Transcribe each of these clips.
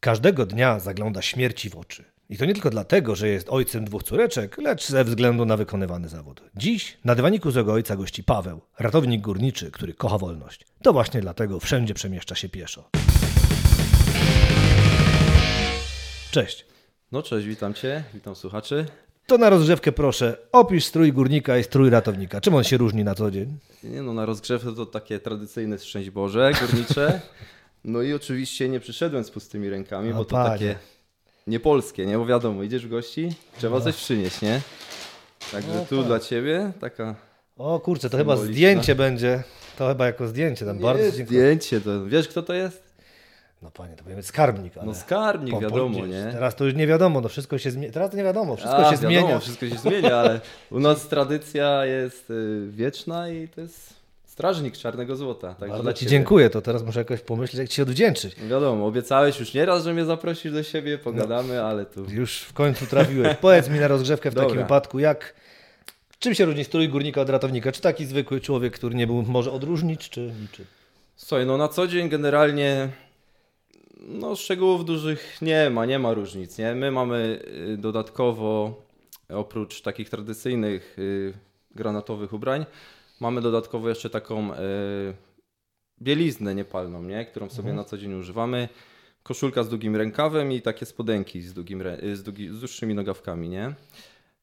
Każdego dnia zagląda śmierci w oczy. I to nie tylko dlatego, że jest ojcem dwóch córeczek, lecz ze względu na wykonywany zawód. Dziś na dywaniku złego ojca gości Paweł, ratownik górniczy, który kocha wolność. To właśnie dlatego wszędzie przemieszcza się pieszo. Cześć. No cześć, witam Cię, witam słuchaczy. To na rozgrzewkę proszę, opisz strój górnika i strój ratownika. Czym on się różni na co dzień? Nie no, na rozgrzewkę to takie tradycyjne szczęść Boże, górnicze. No i oczywiście nie przyszedłem z pustymi rękami, No bo to panie. takie niepolskie, nie? Bo wiadomo, idziesz w gości, trzeba coś przynieść, nie? Także No tu tak. dla Ciebie taka O kurczę, to chyba zdjęcie będzie. To chyba jako zdjęcie tam bardzo nie, dziękuję. zdjęcie, to wiesz kto to jest? No panie, to powiem skarbnik, ale... No skarbnik, po- wiadomo, nie? Teraz to już nie wiadomo, no wszystko się zmienia. Teraz to nie wiadomo, wszystko A, się wiadomo, zmienia. wszystko się zmienia, ale u nas tradycja jest y, wieczna i to jest strażnik czarnego złota. Także Bardzo Ci dziękuję, to teraz muszę jakoś pomyśleć, jak Ci się odwdzięczyć. Wiadomo, obiecałeś już nieraz, że mnie zaprosisz do siebie, pogadamy, ale tu... Już w końcu trafiłeś. Powiedz mi na rozgrzewkę w takim Dobra. wypadku, jak... Czym się różni strój górnika od ratownika? Czy taki zwykły człowiek, który nie był, może odróżnić, czy... czy... Słuchaj, no na co dzień generalnie no szczegółów dużych nie ma, nie ma różnic, nie? My mamy y, dodatkowo, oprócz takich tradycyjnych y, granatowych ubrań, mamy dodatkowo jeszcze taką y, bieliznę niepalną, nie? Którą sobie na co dzień używamy. Koszulka z długim rękawem i takie spodenki z, długim, y, z, długi, z dłuższymi nogawkami, nie?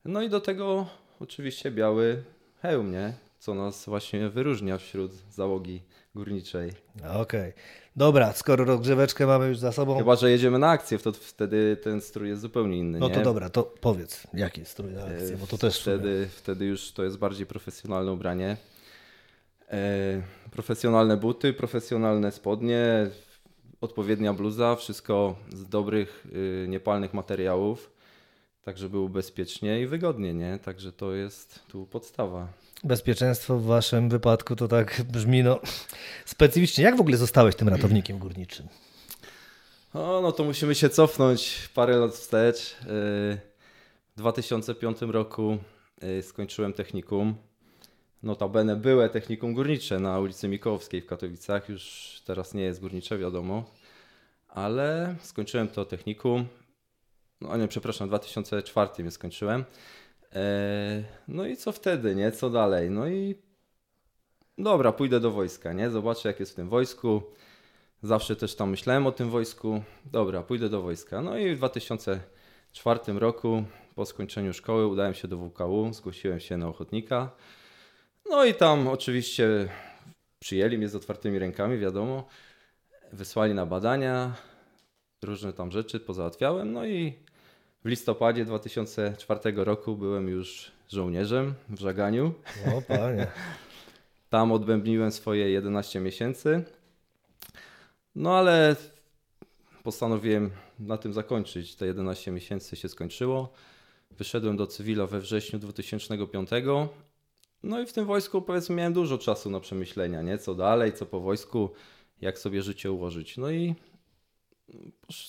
No i do tego oczywiście biały hełm, nie? Co nas właśnie wyróżnia wśród załogi górniczej. Okej. Dobra, skoro rozgrzeweczkę mamy już za sobą, Chyba, że jedziemy na akcję, to wtedy ten strój jest zupełnie inny. no nie? to dobra, to powiedz, jaki jest strój na akcję, bo to też... Wtedy, wtedy już to jest bardziej profesjonalne ubranie. E, profesjonalne buty, profesjonalne spodnie, odpowiednia bluza, wszystko z dobrych, y, niepalnych materiałów, tak żeby było bezpiecznie i wygodnie, nie? Także to jest tu podstawa. Bezpieczeństwo w waszym wypadku to tak brzmi, no, specyficznie. Jak w ogóle zostałeś tym ratownikiem górniczym? O, no to musimy się cofnąć parę lat wstecz. W 2005 roku yy, skończyłem technikum. Notabene byłe technikum górnicze na ulicy Mikołowskiej w Katowicach. Już teraz nie jest górnicze, wiadomo. Ale skończyłem to technikum. No nie, przepraszam, w 2004 je skończyłem. Yy, No i co wtedy, nie? Co dalej? No i dobra, pójdę do wojska, nie? Zobaczę jak jest w tym wojsku. Zawsze też tam myślałem o tym wojsku. Dobra, pójdę do wojska. No i w 2004 roku, po skończeniu szkoły, udałem się do WKU, zgłosiłem się na ochotnika. No i tam oczywiście przyjęli mnie z otwartymi rękami, wiadomo. Wysłali na badania, różne tam rzeczy pozałatwiałem. No i w listopadzie 2004 roku byłem już żołnierzem w żaganiu. O panie. Tam odbębniłem swoje 11 miesięcy. No ale postanowiłem na tym zakończyć. Te 11 miesięcy się skończyło. Wyszedłem do cywila we wrześniu 2005. No i w tym wojsku powiedzmy miałem dużo czasu na przemyślenia, nie? Co dalej, co po wojsku, jak sobie życie ułożyć. No i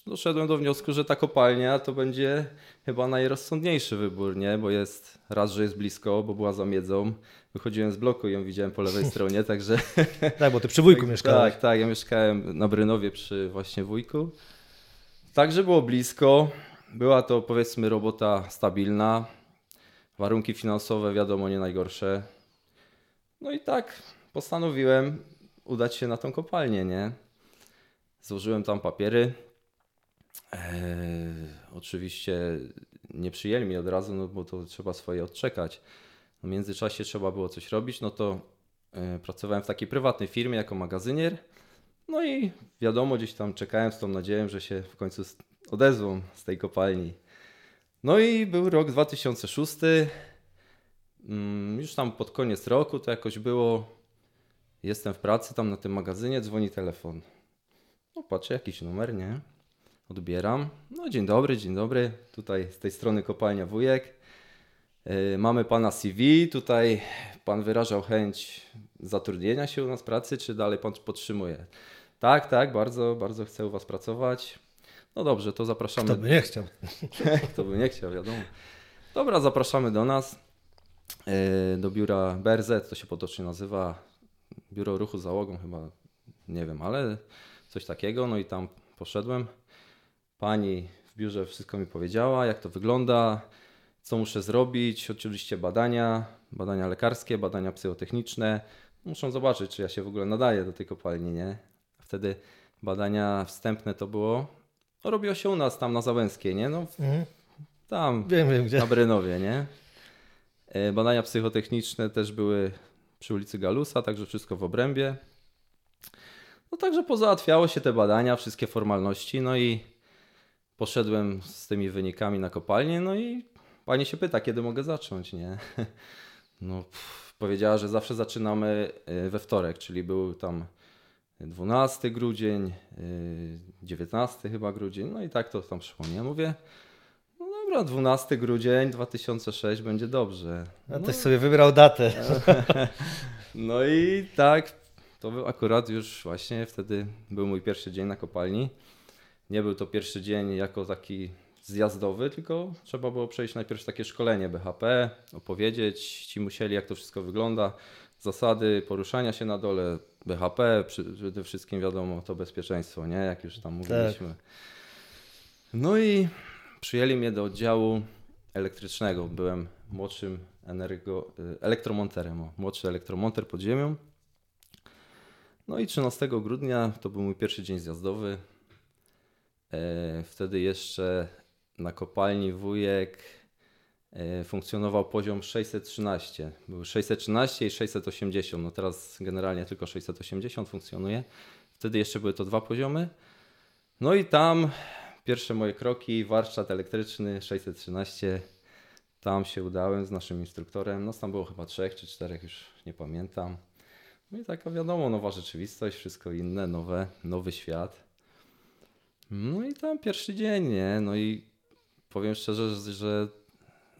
doszedłem do wniosku, że ta kopalnia to będzie chyba najrozsądniejszy wybór, nie? Bo jest raz, że jest blisko, bo była za miedzą. Wychodziłem z bloku i ją widziałem po lewej stronie, także Tak, bo ty przy wujku mieszkałeś. tak, tak. Ja mieszkałem na Brynowie przy właśnie wujku. Także było blisko. Była to powiedzmy robota stabilna. Warunki finansowe wiadomo nie najgorsze. No i tak postanowiłem udać się na tą kopalnię, nie? Złożyłem tam papiery. Eee, oczywiście nie przyjęli mnie od razu, no bo to trzeba swoje odczekać. W międzyczasie trzeba było coś robić, no to e, pracowałem w takiej prywatnej firmie jako magazynier. No i wiadomo, gdzieś tam czekałem z tą nadzieją, że się w końcu odezwą z tej kopalni. No i był rok 2006. Mm, Już tam pod koniec roku to jakoś było. Jestem w pracy tam na tym magazynie, dzwoni telefon. No patrzę, jakiś numer, nie? Odbieram. No dzień dobry, dzień dobry. Tutaj z tej strony kopalnia wujek. Yy, Mamy pana CV, tutaj pan wyrażał chęć zatrudnienia się u nas pracy, czy dalej pan podtrzymuje? Tak, tak, bardzo, bardzo chcę u was pracować. No dobrze, to zapraszamy. Kto by nie chciał. Kto by nie chciał, wiadomo. Dobra, zapraszamy do nas, yy, do biura BRZ, to się potocznie nazywa, Biuro Ruchu Załogą chyba, nie wiem, ale coś takiego, no i tam poszedłem. pani w biurze wszystko mi powiedziała, jak to wygląda, co muszę zrobić. Oczywiście badania, badania lekarskie, badania psychotechniczne. Muszą zobaczyć, czy ja się w ogóle nadaję do tej kopalni, nie? Wtedy badania wstępne to było, no, robiło się u nas tam na Załęskiej, nie? No, mhm. tam wiem, wiem, gdzie. na Brynowie, nie? E, badania psychotechniczne też były przy ulicy Galusa, także wszystko w obrębie. No także pozałatwiało się te badania, wszystkie formalności, no i poszedłem z tymi wynikami na kopalnię, no i pani się pyta, kiedy mogę zacząć, nie? No, pff, powiedziała, że zawsze zaczynamy e, we wtorek, czyli był tam 12 grudzień, 19 e, chyba grudzień, no i tak to tam szło, nie? Mówię, no dobra, 12 grudzień 2006 będzie dobrze. A no, też sobie wybrał datę. No i tak, to był akurat już właśnie wtedy był mój pierwszy dzień na kopalni. Nie był to pierwszy dzień jako taki zjazdowy, tylko trzeba było przejść najpierw takie szkolenie BHP, opowiedzieć, ci musieli jak to wszystko wygląda, zasady poruszania się na dole, BHP, przede wszystkim wiadomo to bezpieczeństwo, nie? Jak już tam mówiliśmy. Tak. No i przyjęli mnie do oddziału elektrycznego. Byłem młodszym energo, elektromonterem, młodszy elektromonter pod ziemią. No i 13 grudnia to był mój pierwszy dzień zjazdowy. E, wtedy jeszcze na kopalni wujek e, funkcjonował poziom 613. Był 613 i 680. No teraz generalnie tylko 680 funkcjonuje. Wtedy jeszcze były to dwa poziomy. No i tam pierwsze moje kroki, warsztat elektryczny 613. Tam się udałem z naszym instruktorem. No tam było chyba trzech czy czterech, już nie pamiętam. No i taka wiadomo, nowa rzeczywistość, wszystko inne, nowe, nowy świat. No i tam pierwszy dzień, nie? No i powiem szczerze, że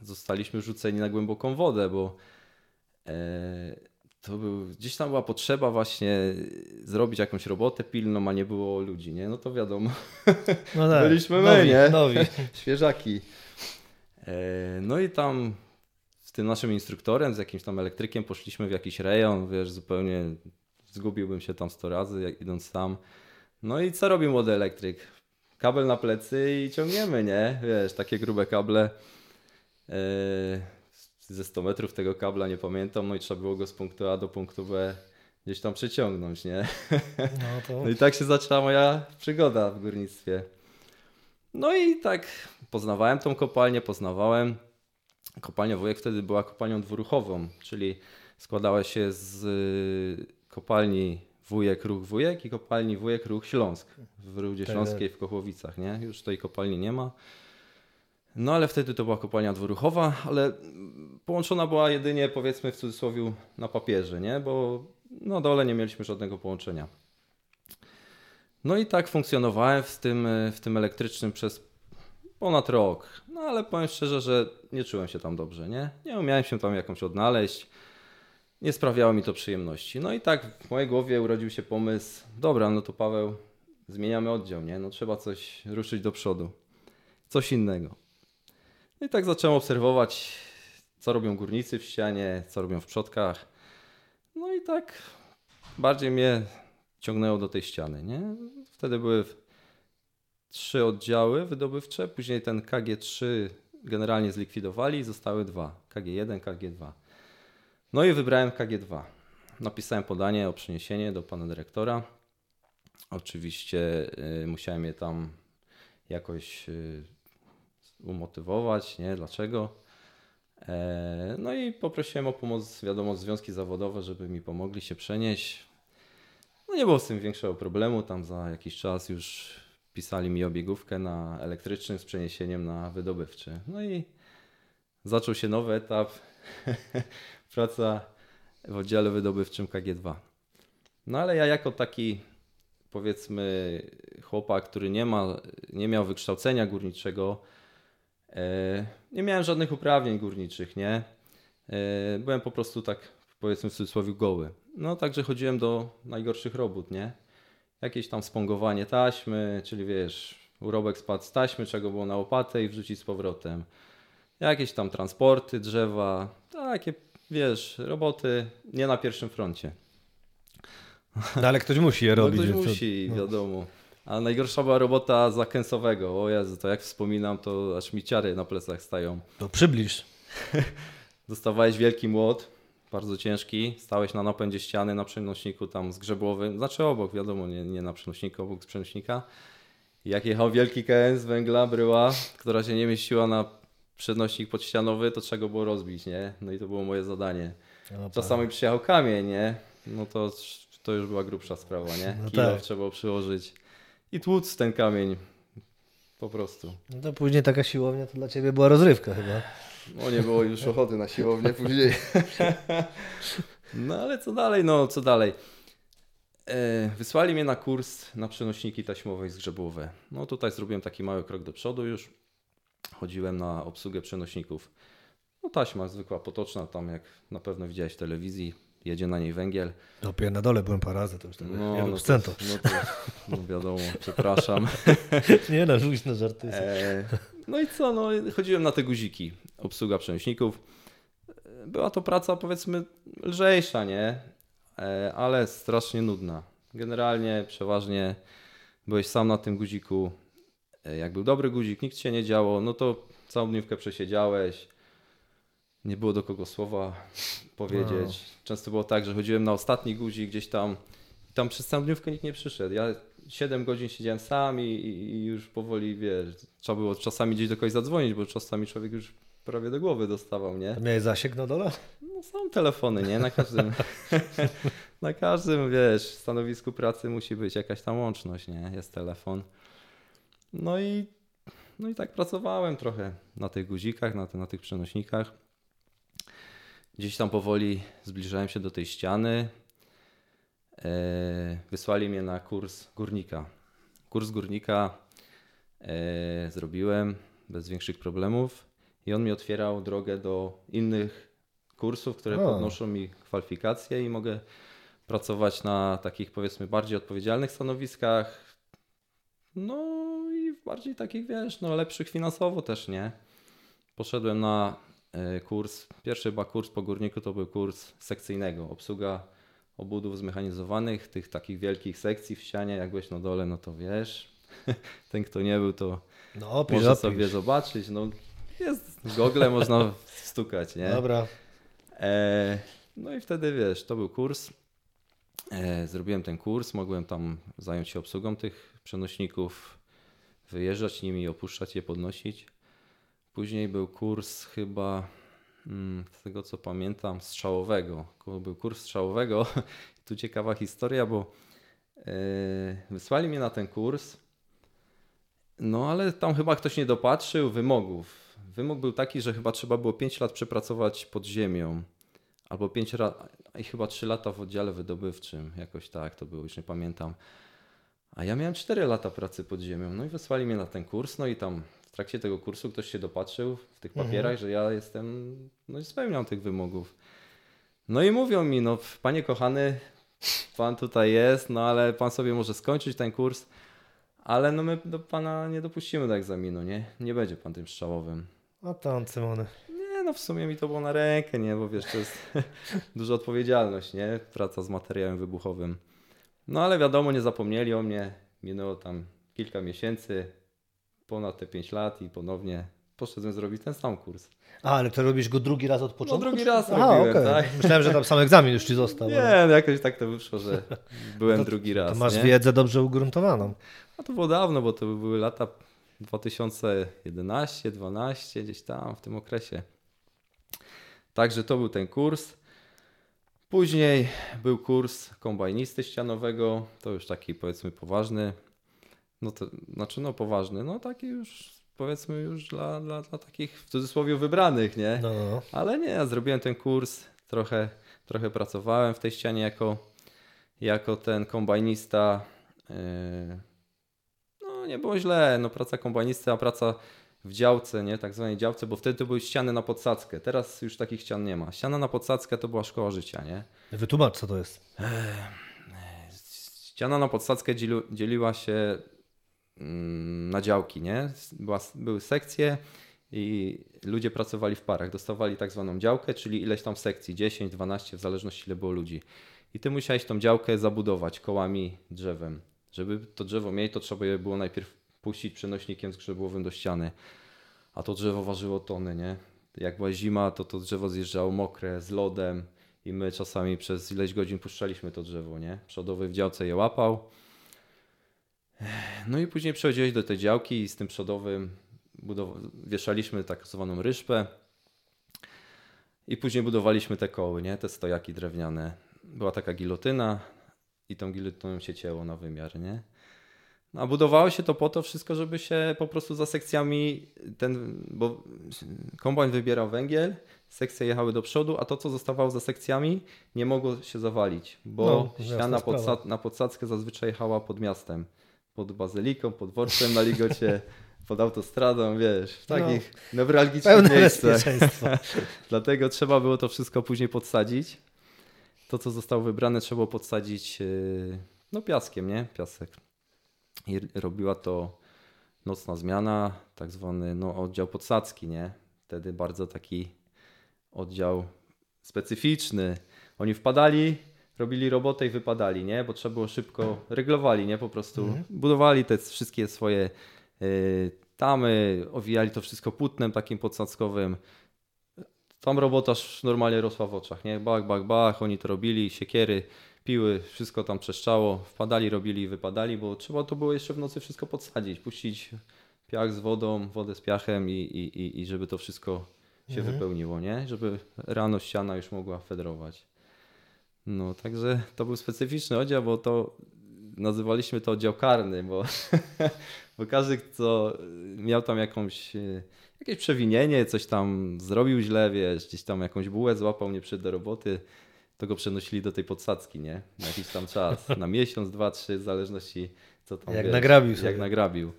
zostaliśmy rzuceni na głęboką wodę, bo e, to był, gdzieś tam była potrzeba właśnie zrobić jakąś robotę pilną, a nie było ludzi, nie? No to wiadomo. No tak, Byliśmy my, nowi, nie? Nowi. Świeżaki. E, no i tam tym naszym instruktorem, z jakimś tam elektrykiem poszliśmy w jakiś rejon, wiesz, zupełnie zgubiłbym się tam 100 razy, jak idąc tam. No i co robi młody elektryk? Kabel na plecy i ciągniemy, nie? Wiesz, takie grube kable. E, ze 100 metrów tego kabla nie pamiętam, no i trzeba było go z punktu A do punktu B gdzieś tam przeciągnąć, nie? No, to... no i tak się zaczęła moja przygoda w górnictwie. No i tak poznawałem tą kopalnię, poznawałem. Kopalnia Wujek wtedy była kopalnią dwuruchową, czyli składała się z y, kopalni Wujek, Ruch Wujek i kopalni Wujek, Ruch Śląsk w Rudzie tak. Śląskiej w Kochłowicach, nie? Już tej kopalni nie ma. No ale wtedy to była kopalnia dwuruchowa, ale połączona była jedynie powiedzmy w cudzysłowie na papierze, nie? Bo na dole nie mieliśmy żadnego połączenia. No i tak funkcjonowałem w tym, w tym elektrycznym przez ponad rok. No ale powiem szczerze, że nie czułem się tam dobrze, nie? Nie umiałem się tam jakąś odnaleźć. Nie sprawiało mi to przyjemności. No i tak w mojej głowie urodził się pomysł, dobra, no to Paweł, zmieniamy oddział, nie? No trzeba coś ruszyć do przodu. Coś innego. No i tak zacząłem obserwować, co robią górnicy w ścianie, co robią w przodkach. No i tak bardziej mnie ciągnęło do tej ściany, nie? Wtedy były trzy oddziały wydobywcze, później ten KG3 generalnie zlikwidowali zostały dwa. KG1, KG2. No i wybrałem KG2. Napisałem podanie o przeniesienie do pana dyrektora. Oczywiście y, musiałem je tam jakoś y, umotywować, nie? Dlaczego? E, no i poprosiłem o pomoc, wiadomo, związki zawodowe, żeby mi pomogli się przenieść. No nie było z tym większego problemu. Tam za jakiś czas już pisali mi obiegówkę na elektrycznym z przeniesieniem na wydobywczy. No i zaczął się nowy etap. Praca w oddziale wydobywczym KG2. No ale ja jako taki powiedzmy chłopak, który nie, ma, nie miał wykształcenia górniczego, e, nie miałem żadnych uprawnień górniczych, nie? E, byłem po prostu tak powiedzmy w cudzysłowie goły. No także chodziłem do najgorszych robót, nie? Jakieś tam spongowanie taśmy, czyli wiesz, urobek spadł z taśmy, czego było na łopatę i wrzucić z powrotem. Jakieś tam transporty, drzewa, takie wiesz, roboty nie na pierwszym froncie. No ale ktoś musi je no, robić. No ktoś musi, no. wiadomo. A najgorsza była robota zakęsowego. O Jezu, to jak wspominam, to aż mi ciary na plecach stają. To przybliż. Dostawałeś wielki młot, bardzo ciężki, stałeś na napędzie ściany na przenośniku tam zgrzebłowym, znaczy obok, wiadomo, nie, nie na przenośniku, obok z przenośnika. Jak jechał wielki KN z węgla, bryła, która się nie mieściła na przenośnik podścianowy, to trzeba go było rozbić, nie? No i to było moje zadanie. No, Czasami przyjechał kamień, nie? No to, to już była grubsza sprawa, nie? No Kilo tak. trzeba było przyłożyć i tłuc ten kamień. Po prostu. No to później taka siłownia to dla ciebie była rozrywka chyba. No nie było już ochoty na siłownię później. No ale co dalej, no co dalej. E, wysłali mnie na kurs na przenośniki taśmowe i zgrzebłowe. No tutaj zrobiłem taki mały krok do przodu już. Chodziłem na obsługę przenośników. No taśma zwykła, potoczna, tam jak na pewno widziałeś w telewizji, jedzie na niej węgiel. Dopiero na dole byłem parę razy, to już tego No, no, wiem, to, no to no wiadomo, przepraszam. Nie no, na żarty. E, no i co, no chodziłem na te guziki, obsługa przenośników. Była to praca powiedzmy lżejsza, nie? E, ale strasznie nudna. Generalnie przeważnie byłeś sam na tym guziku. E, Jak był dobry guzik, nikt się nie działo, no to całą dniówkę przesiedziałeś. Nie było do kogo słowa powiedzieć. Często było tak, że chodziłem na ostatni guzik gdzieś tam. I tam przez całą dniówkę nikt nie przyszedł. Ja 7 godzin siedziałem sam i, i i już powoli, wiesz, trzeba było czasami gdzieś do kogoś zadzwonić, bo czasami człowiek już prawie do głowy dostawał, nie? Miałeś zasięg na dole? No są telefony, nie? Na każdym, na każdym, wiesz, stanowisku pracy musi być jakaś tam łączność, nie? Jest telefon. No i, no i tak pracowałem trochę na tych guzikach, na, ty- na tych przenośnikach. Gdzieś tam powoli zbliżałem się do tej ściany. E, Wysłali mnie na kurs górnika. Kurs górnika e, zrobiłem bez większych problemów i on mi otwierał drogę do innych kursów, które O. podnoszą mi kwalifikacje i mogę pracować na takich powiedzmy bardziej odpowiedzialnych stanowiskach. No i w bardziej takich, wiesz, no lepszych finansowo też, nie? Poszedłem na e, kurs, pierwszy chyba kurs po górniku to był kurs sekcyjnego, obsługa obudów zmechanizowanych, tych takich wielkich sekcji w ścianie, jak byłeś na dole, no to wiesz, ten kto nie był, to No, opisz, może opisz. sobie zobaczyć, no jest w Google można stukać, nie? Dobra. E, no i wtedy wiesz, to był kurs. E, zrobiłem ten kurs, mogłem tam zająć się obsługą tych przenośników, wyjeżdżać nimi, opuszczać je, podnosić. Później był kurs chyba, mm, z tego co pamiętam, strzałowego. Był kurs strzałowego. Tu ciekawa historia, bo e, wysłali mnie na ten kurs. No ale tam chyba ktoś nie dopatrzył wymogów. Wymóg był taki, że chyba trzeba było 5 lat przepracować pod ziemią. Albo 5 lat, i chyba 3 lata w oddziale wydobywczym. Jakoś tak to było, już nie pamiętam. A ja miałem 4 lata pracy pod ziemią. No i wysłali mnie na ten kurs. No i tam w trakcie tego kursu ktoś się dopatrzył w tych papierach, że ja jestem, no i spełniam tych wymogów. No i mówią mi, no panie kochany, pan tutaj jest, no ale pan sobie może skończyć ten kurs. Ale no my do pana nie dopuścimy do egzaminu, nie? Nie będzie pan tym strzałowym. A tam, Cymony. Nie, no w sumie mi to było na rękę, nie? Bo wiesz, to jest duża odpowiedzialność, nie? Praca z materiałem wybuchowym. No ale wiadomo, nie zapomnieli o mnie. Minęło tam kilka miesięcy, ponad te 5 lat i ponownie poszedłem zrobić ten sam kurs. A, ale to robisz go drugi raz od początku? drugi czy- raz Aha, robiłem, okej. tak. Myślałem, że tam sam egzamin już ci został. ale Nie, no jakoś tak to wyszło, że byłem drugi To raz. masz nie? wiedzę dobrze ugruntowaną. A to było dawno, bo to były lata 2011, 12, gdzieś tam w tym okresie. Także to był ten kurs. Później był kurs kombajnisty ścianowego, to już taki powiedzmy poważny. No to znaczy no poważny, no taki już powiedzmy już dla, dla, dla takich w cudzysłowie wybranych, nie? No, no, no. Ale nie, ja zrobiłem ten kurs, trochę, trochę pracowałem w tej ścianie jako, jako ten kombajnista. Yy, No nie było źle, no praca kombajnisty, a praca w działce, nie, tak zwanej działce, bo wtedy to były ściany na podsadzkę. Teraz już takich ścian nie ma. Ściana na podsadzkę to była szkoła życia, nie? Wytłumacz, co to jest. Ściana na podsadzkę dzieli, dzieliła się na działki, nie? Była, były sekcje i ludzie pracowali w parach. Dostawali tak zwaną działkę, czyli ileś tam sekcji, 10, 12, w zależności ile było ludzi. I ty musiałeś tą działkę zabudować kołami, drzewem. Żeby to drzewo mieć, to trzeba je było najpierw puścić przenośnikiem zgrzebłowym do ściany. A to drzewo ważyło tony, nie? Jak była zima, to to drzewo zjeżdżało mokre, z lodem i my czasami przez ileś godzin puszczaliśmy to drzewo, nie? Przodowy w działce je łapał. No i później przechodziłeś do tej działki i z tym przodowym wieszaliśmy tak zwaną ryszpę i później budowaliśmy te koły, nie? Te stojaki drewniane. Była taka gilotyna i tą gilotyną się cięło na wymiar, nie? No, a budowało się to po to wszystko, żeby się po prostu za sekcjami ten, bo kombajn wybierał węgiel, sekcje jechały do przodu, a to co zostawało za sekcjami nie mogło się zawalić, bo No, ściana podsa- na podsadzkę zazwyczaj jechała pod miastem, pod bazyliką, pod dworcem na Ligocie, pod autostradą, wiesz, w No. takich newralgicznych Pełne miejscach. bezpieczeństwo. Dlatego trzeba było to wszystko później podsadzić. To, co zostało wybrane, trzeba było podsadzić yy, no piaskiem, nie? Piasek. I robiła to nocna zmiana, tak zwany no, oddział podsadzki, nie? Wtedy bardzo taki oddział specyficzny. Oni wpadali, robili robotę i wypadali, nie? Bo trzeba było szybko, reglowali, nie? Po prostu Mhm. budowali te wszystkie swoje yy, tamy, owijali to wszystko płótnem takim podsadzkowym. Tam robota normalnie rosła w oczach, nie? Bach, bach, bach, oni to robili, siekiery, piły, wszystko tam trzeszczało, wpadali, robili i wypadali, bo trzeba to było jeszcze w nocy wszystko podsadzić, puścić piach z wodą, wodę z piachem i, i, i, i żeby to wszystko się Mhm. wypełniło, nie? Żeby rano ściana już mogła fedrować. No, także to był specyficzny oddział, bo to nazywaliśmy to oddział karny, bo, bo każdy, kto miał tam jakąś, e, jakieś przewinienie, coś tam zrobił źle, wiesz, gdzieś tam jakąś bułę złapał, nie przyszedł do roboty, to go przenosili do tej podsadzki, nie? Na jakiś tam czas, na miesiąc, dwa, trzy, w zależności co tam, Jak wiesz, nagrabił sobie. Jak nagrabił.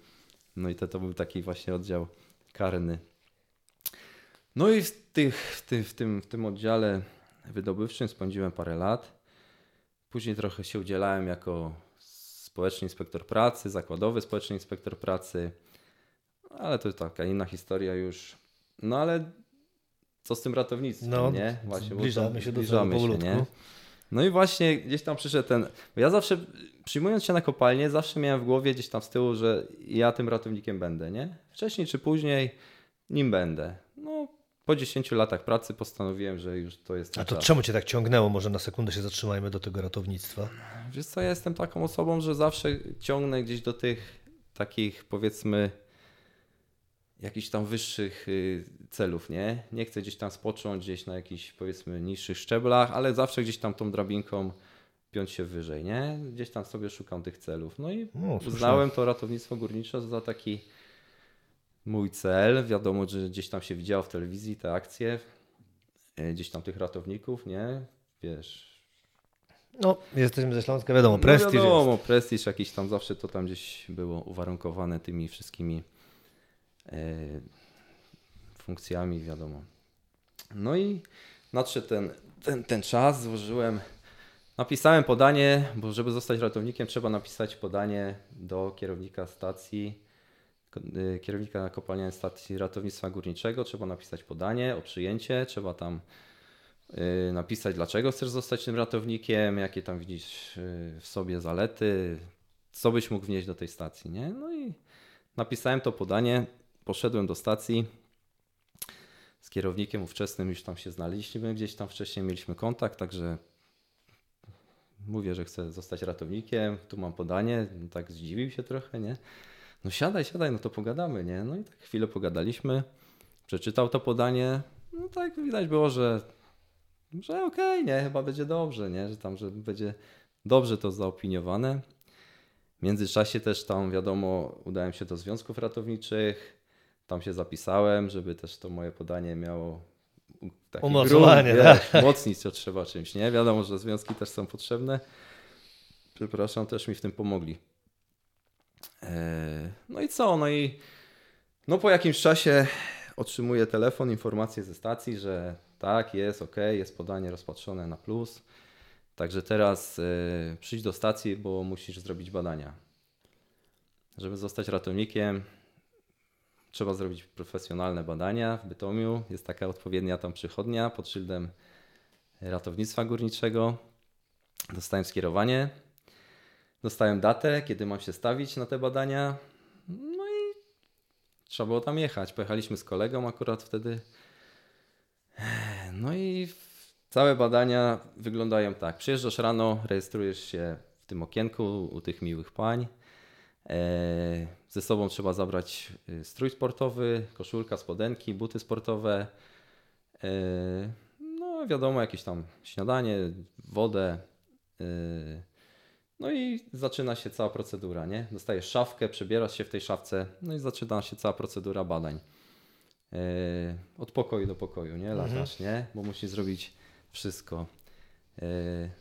No i to, to był taki właśnie oddział karny. No i w, tych, w, tym, w, tym, w tym oddziale wydobywczym spędziłem parę lat. Później trochę się udzielałem jako społeczny inspektor pracy, zakładowy społeczny inspektor pracy, ale to jest taka inna historia już. No ale co z tym ratownictwem, No, nie? bo zbliżamy się do zbliżamy się, nie? No i właśnie gdzieś tam przyszedł ten. Bo ja zawsze, przyjmując się na kopalnię, zawsze miałem w głowie gdzieś tam z tyłu, że ja tym ratownikiem będę, nie? Wcześniej czy później nim będę. No, po 10 latach pracy postanowiłem, że już to jest A to czas. czemu cię tak ciągnęło? Może na sekundę się zatrzymajmy do tego ratownictwa. Wiesz co, ja jestem taką osobą, że zawsze ciągnę gdzieś do tych takich powiedzmy jakichś tam wyższych y, celów, nie? Nie chcę gdzieś tam spocząć gdzieś na jakichś powiedzmy niższych szczeblach, ale zawsze gdzieś tam tą drabinką piąć się wyżej, nie? Gdzieś tam sobie szukam tych celów. No i No, uznałem to ratownictwo górnicze za taki mój cel. Wiadomo, że gdzieś tam się widziało w telewizji te akcje, y, gdzieś tam tych ratowników, nie? Wiesz, No, jesteśmy ze Śląska, wiadomo, no prestiż jest. wiadomo, prestiż jakiś tam zawsze to tam gdzieś było uwarunkowane tymi wszystkimi e, funkcjami, wiadomo. No i nadszedł ten, ten, ten czas, złożyłem, napisałem podanie, bo żeby zostać ratownikiem trzeba napisać podanie do kierownika stacji, e, kierownika kopalnianej stacji ratownictwa górniczego, trzeba napisać podanie o przyjęcie, trzeba tam y, napisać, dlaczego chcesz zostać tym ratownikiem, jakie tam widzisz y, w sobie zalety, co byś mógł wnieść do tej stacji, nie? No i napisałem to podanie, poszedłem do stacji. Z kierownikiem ówczesnym, już tam się znaliśmy, gdzieś tam wcześniej mieliśmy kontakt, także mówię, że chcę zostać ratownikiem, tu mam podanie, tak zdziwił się trochę, nie? No siadaj, siadaj, no to pogadamy, nie? No i tak chwilę pogadaliśmy, przeczytał to podanie, no tak widać było, że że okej, nie, chyba będzie dobrze, nie, że tam, że będzie dobrze to zaopiniowane. W międzyczasie też tam, wiadomo, udałem się do związków ratowniczych, tam się zapisałem, żeby też to moje podanie miało taki Umocowanie, grunt, tak. mocnić to trzeba czymś, nie? Wiadomo, że związki też są potrzebne. Przepraszam, też mi w tym pomogli. Eee, No i co? No i no po jakimś czasie otrzymuję telefon, informację ze stacji, że tak, jest, ok, jest podanie rozpatrzone na plus. Także teraz y, przyjdź do stacji, bo musisz zrobić badania. Żeby zostać ratownikiem, trzeba zrobić profesjonalne badania w Bytomiu. Jest taka odpowiednia tam przychodnia pod szyldem ratownictwa górniczego. Dostałem skierowanie. Dostałem datę, kiedy mam się stawić na te badania. No i trzeba było tam jechać. Pojechaliśmy z kolegą akurat wtedy. No i całe badania wyglądają tak. Przyjeżdżasz rano, rejestrujesz się w tym okienku u tych miłych pań. E, ze sobą trzeba zabrać y, strój sportowy, koszulka, spodenki, buty sportowe. E, no wiadomo, jakieś tam śniadanie, wodę. No i zaczyna się cała procedura, nie? Dostajesz szafkę, przebierasz się w tej szafce, no i zaczyna się cała procedura badań. Od pokoju do pokoju, nie? Mhm. Latasz, nie? Bo musisz zrobić wszystko.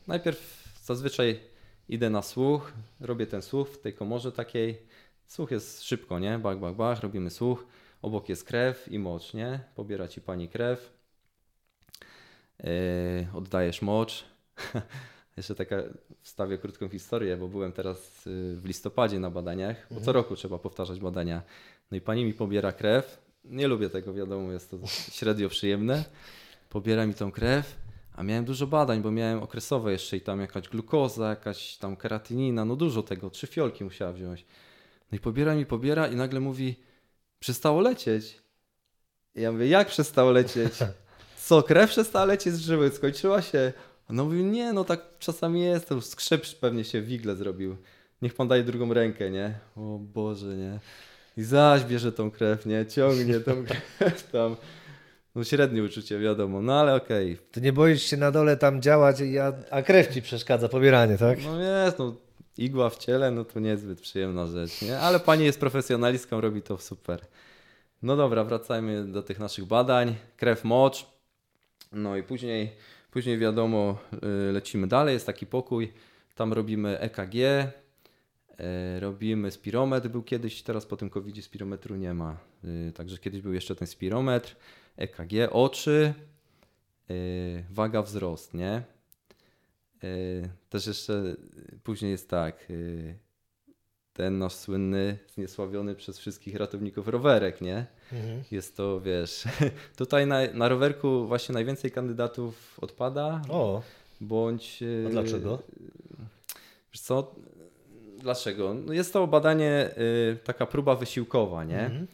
Najpierw zazwyczaj idę na słuch, robię ten słuch w tej komorze takiej. Słuch jest szybko, nie? Bach, bach, bach, robimy słuch. Obok jest krew i mocz, nie? Pobiera ci pani krew. Yy, oddajesz mocz. Jeszcze taka wstawię krótką historię, bo byłem teraz y, w listopadzie na badaniach, bo co mhm. roku trzeba powtarzać badania. No i pani mi pobiera krew. Nie lubię tego, wiadomo, jest to średnio przyjemne. Pobiera mi tą krew a miałem dużo badań, bo miałem okresowe jeszcze i tam jakaś glukoza, jakaś tam keratynina, no dużo tego, trzy fiolki musiała wziąć. No i pobiera mi, pobiera i nagle mówi, przestało lecieć. I ja mówię, jak przestało lecieć? Co, krew przestała lecieć z żyły, skończyła się? No mówi, nie, no tak czasami jest, to skrzep pewnie się w igle zrobił. Niech pan daje drugą rękę, nie? O Boże, nie? I zaś bierze tą krew, nie? Ciągnie tą krew tam. No średnie uczucie, wiadomo, no ale okej. Okay. Ty nie boisz się na dole tam działać, a, a krew ci przeszkadza, pobieranie, tak? No jest, no igła w ciele, no to niezbyt przyjemna rzecz, nie? Ale pani jest profesjonalistką, robi to super. No dobra, wracajmy do tych naszych badań. Krew, mocz. No i później, później wiadomo, y, lecimy dalej, jest taki pokój. Tam robimy EKG, y, robimy spirometr, był kiedyś, teraz po tym covid spirometru nie ma. Y, także kiedyś był jeszcze ten spirometr. EKG, oczy, yy, waga, wzrost, nie? Też jeszcze później jest tak, ten nasz słynny, zniesławiony przez wszystkich ratowników rowerek, nie? Mhm. Jest to, wiesz, tutaj na, na rowerku właśnie najwięcej kandydatów odpada. O, bądź... A dlaczego? Wiesz co, dlaczego? No jest to badanie, taka próba wysiłkowa, nie? Mhm.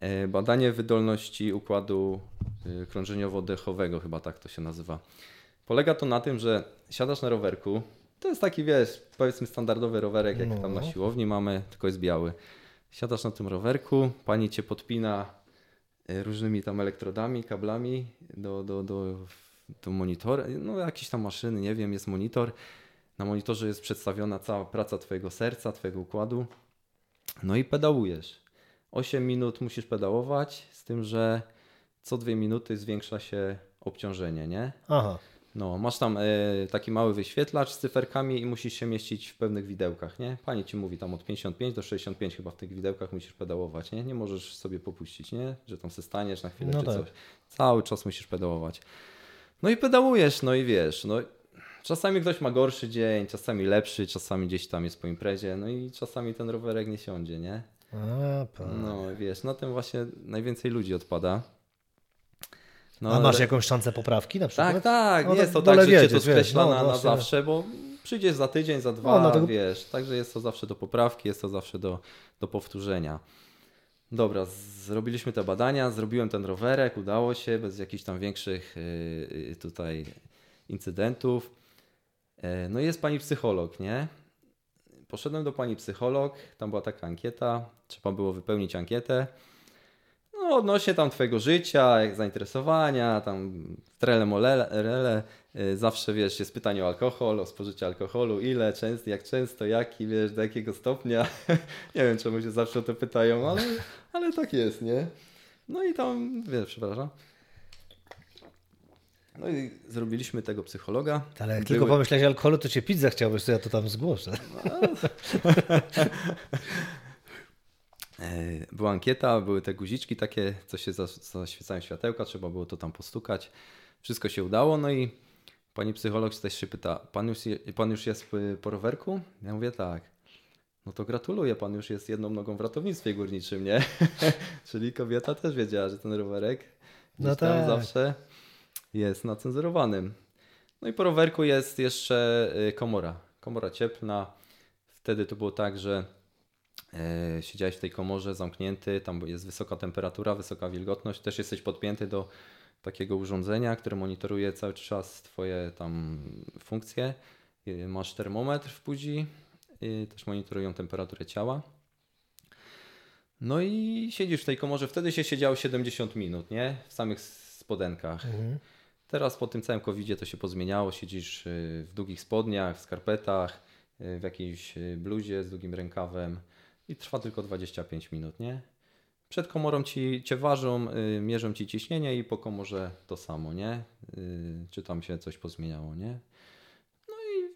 E, badanie wydolności układu krążeniowo-dechowego, chyba tak to się nazywa. Polega to na tym, że siadasz na rowerku. To jest taki, wiesz, powiedzmy standardowy rowerek, jak no. tam na siłowni mamy, tylko jest biały. Siadasz na tym rowerku, pani cię podpina e, różnymi tam elektrodami, kablami do, do, do, do monitora, no jakieś tam maszyny, nie wiem, jest monitor. Na monitorze jest przedstawiona cała praca Twojego serca, Twojego układu. No i pedałujesz. 8 minut musisz pedałować, z tym, że co 2 minuty zwiększa się obciążenie, nie? Aha. No, masz tam y, taki mały wyświetlacz z cyferkami i musisz się mieścić w pewnych widełkach, nie? Pani ci mówi tam od 55 do 65 chyba w tych widełkach musisz pedałować, nie? Nie możesz sobie popuścić, nie? Że tam se staniesz na chwilę no czy tak. coś. Cały czas musisz pedałować. No i pedałujesz, no i wiesz, no czasami ktoś ma gorszy dzień, czasami lepszy, czasami gdzieś tam jest po imprezie, no i czasami ten rowerek nie siądzie, nie? A, no wiesz, na tym właśnie najwięcej ludzi odpada. No, A masz ale... jakąś szansę poprawki na przykład? Tak, tak, no, jest to tak, że cię to skreśla no, na, na zawsze, bo przyjdziesz za tydzień, za dwa, no, no, wiesz, także jest to zawsze do poprawki, jest to zawsze do, do powtórzenia. Dobra, zrobiliśmy te badania, zrobiłem ten rowerek, udało się, bez jakichś tam większych yy, tutaj incydentów. Yy, no jest pani psycholog, nie? poszedłem do pani psycholog, tam była taka ankieta, trzeba było wypełnić ankietę. No, odnośnie tam twojego życia, jak zainteresowania, tam trele molele, y, zawsze wiesz, jest pytanie o alkohol, o spożycie alkoholu, ile, często, jak często, jaki, wiesz, do jakiego stopnia. nie wiem, czemu się zawsze o to pytają, ale, ale tak jest, nie? No i tam, wiesz, przepraszam. No i zrobiliśmy tego psychologa. Ale jak Były... tylko pomyślałeś alkoholu, to cię pić zachciałeś, to ja to tam zgłoszę. E, była ankieta, były te guziczki takie, co się zaświecają światełka, trzeba było to tam postukać. Wszystko się udało, no i pani psycholog też się pyta, pan już, pan już jest po rowerku? Ja mówię tak. No to gratuluję, pan już jest jedną nogą w ratownictwie górniczym, nie? Czyli kobieta też wiedziała, że ten rowerek no tak. zawsze jest na cenzurowanym. No i po rowerku jest jeszcze y, komora. Komora cieplna. wtedy to było tak, że e, siedziałeś w tej komorze zamknięty, tam jest wysoka temperatura, wysoka wilgotność, też jesteś podpięty do takiego urządzenia, które monitoruje cały czas Twoje tam funkcje. E, masz termometr w buzi, e, też monitorują temperaturę ciała. No i siedzisz w tej komorze, wtedy się siedziało 70 minut, nie? W samych spodenkach. Mhm. Teraz po tym całym covidzie to się pozmieniało. Siedzisz w długich spodniach, w skarpetach, w jakiejś bluzie z długim rękawem i trwa tylko 25 minut, nie? Przed komorą ci, cię ważą, mierzą ci ciśnienie i po komorze to samo, nie? Czy tam się coś pozmieniało, nie? No i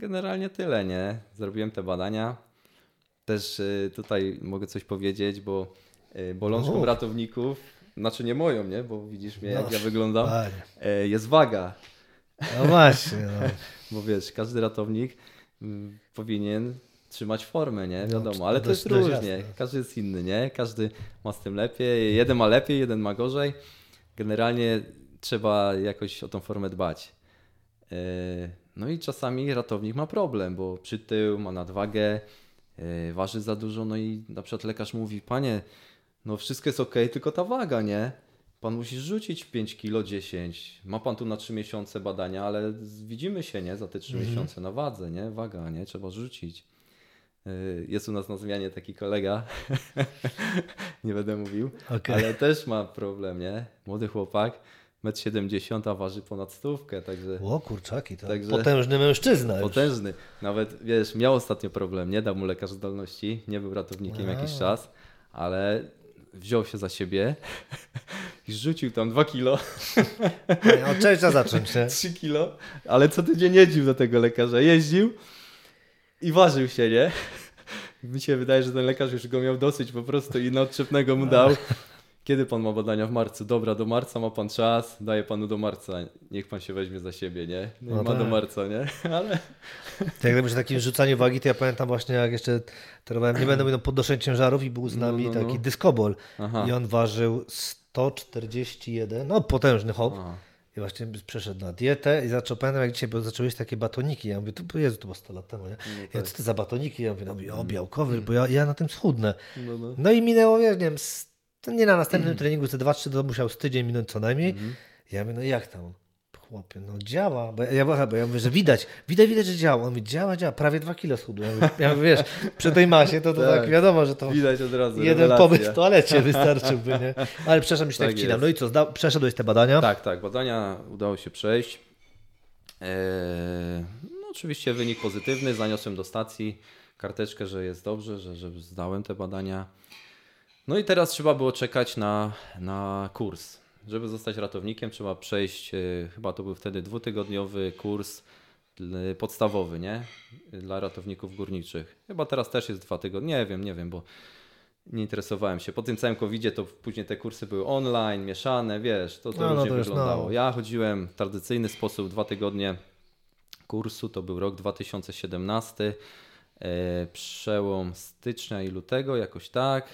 generalnie tyle, nie? Zrobiłem te badania. Też tutaj mogę coś powiedzieć, bo bolączką Mów. ratowników znaczy nie moją, nie? Bo widzisz mnie, jak No, ja wyglądam. Panie. E, Jest waga. No właśnie, no. Bo wiesz, każdy ratownik mm, powinien trzymać formę, nie? No, Wiadomo, ale to jest różnie. jasne. Każdy jest inny, nie? Każdy ma z tym lepiej. Jeden ma lepiej, jeden ma gorzej. Generalnie trzeba jakoś o tą formę dbać. E, No i czasami ratownik ma problem, bo przytył, ma nadwagę, e, waży za dużo, no i na przykład lekarz mówi, panie, no wszystko jest ok, tylko ta waga, nie? Pan musi rzucić 5 kilo 10. Ma pan tu na 3 miesiące badania, ale widzimy się, nie? Za te 3 Mhm. miesiące na wadze, nie? Waga, nie? Trzeba rzucić. Y, Jest u nas na zmianie taki kolega, nie będę mówił, Okej. ale też ma problem, nie? Młody chłopak, 1,70 m, waży ponad stówkę, także O kurczaki, to Także- potężny mężczyzna już. potężny. Nawet, wiesz, miał ostatnio problem, nie dał mu lekarz zdolności, nie był ratownikiem A. jakiś czas, ale wziął się za siebie i rzucił tam 2 kilo, Od czegoś trzeba zacząć, nie? 3 kilo, ale co tydzień jeździł do tego lekarza, jeździł i ważył się, nie? Mi się wydaje, że ten lekarz już go miał dosyć po prostu i na odczepnego mu dał. Kiedy pan ma badania w marcu? Dobra, do marca ma pan czas, daję panu do marca. Niech pan się weźmie za siebie, nie? No, No ma do tak. marca, nie? Ale To jak przy takim rzucaniu wagi, to ja pamiętam właśnie jak jeszcze trenowałem, nie będę mówił, no, podnoszenie ciężarów i był z nami No, no, no. taki dyskobol Aha. i on ważył 141, no potężny hop. Aha. I właśnie przeszedł na dietę i zaczął, pamiętam jak dzisiaj, bo zaczęły jeść takie batoniki. Ja mówię, to Jezu, to było 100 lat temu, nie? Ja mówię, co to za batoniki? Ja mówię, no o białkowy, bo ja, ja na tym schudnę. No, no. No i minęło, wiesz, nie wiem, to nie na następnym treningu, te 2-3 to musiał z tydzień minąć co najmniej. Mhm. Ja mówię, no jak tam? Chłopie, no działa. Bo ja, ja, bo ja mówię, że widać, widać, widać, że działa. On mówi, działa, działa, prawie 2 kilo schudłem. Ja mówię, wiesz, przy tej masie to, to tak. Tak. wiadomo, że to Widać od razu. jeden rewelacja. pobyt w toalecie wystarczyłby, nie? Ale przepraszam, się tak, Tak wcinam. No i co, zda, przeszedłeś te badania? Tak, tak. Badania udało się przejść. Eee, no oczywiście wynik pozytywny. Zaniosłem do stacji karteczkę, że jest dobrze, że, że zdałem te badania. No i teraz trzeba było czekać na, na kurs. Żeby zostać ratownikiem, trzeba przejść, e, chyba to był wtedy dwutygodniowy kurs podstawowy, nie? Dla ratowników górniczych. Chyba teraz też jest dwa tygodnie, nie wiem, nie wiem, bo nie interesowałem się. Po tym całym covidzie to później te kursy były online, mieszane, wiesz, to, to No, no, różnie to już wyglądało. no. Ja chodziłem w tradycyjny sposób dwa tygodnie kursu, to był rok 2017, e, przełom stycznia i lutego, jakoś tak.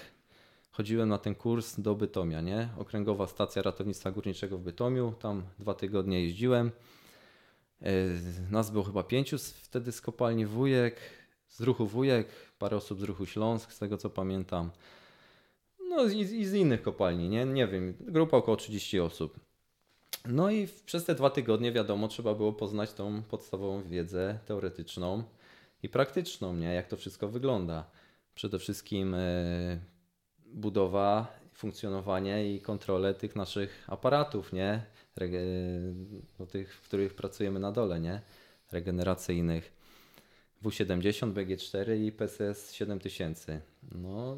Chodziłem na ten kurs do Bytomia, nie? Okręgowa Stacja Ratownictwa Górniczego w Bytomiu, tam dwa tygodnie jeździłem. E, Nas było chyba pięciu wtedy z kopalni Wujek, z ruchu Wujek, parę osób z ruchu Śląsk, z tego co pamiętam. No i, i z innych kopalni, nie? nie wiem, grupa około 30 osób. No i przez te dwa tygodnie, wiadomo, trzeba było poznać tą podstawową wiedzę teoretyczną i praktyczną, nie? Jak to wszystko wygląda. Przede wszystkim e, budowa, funkcjonowanie i kontrolę tych naszych aparatów, nie? Rege, no, tych, w których pracujemy na dole, nie? Regeneracyjnych. W70, BG4 i PCS 7000. No,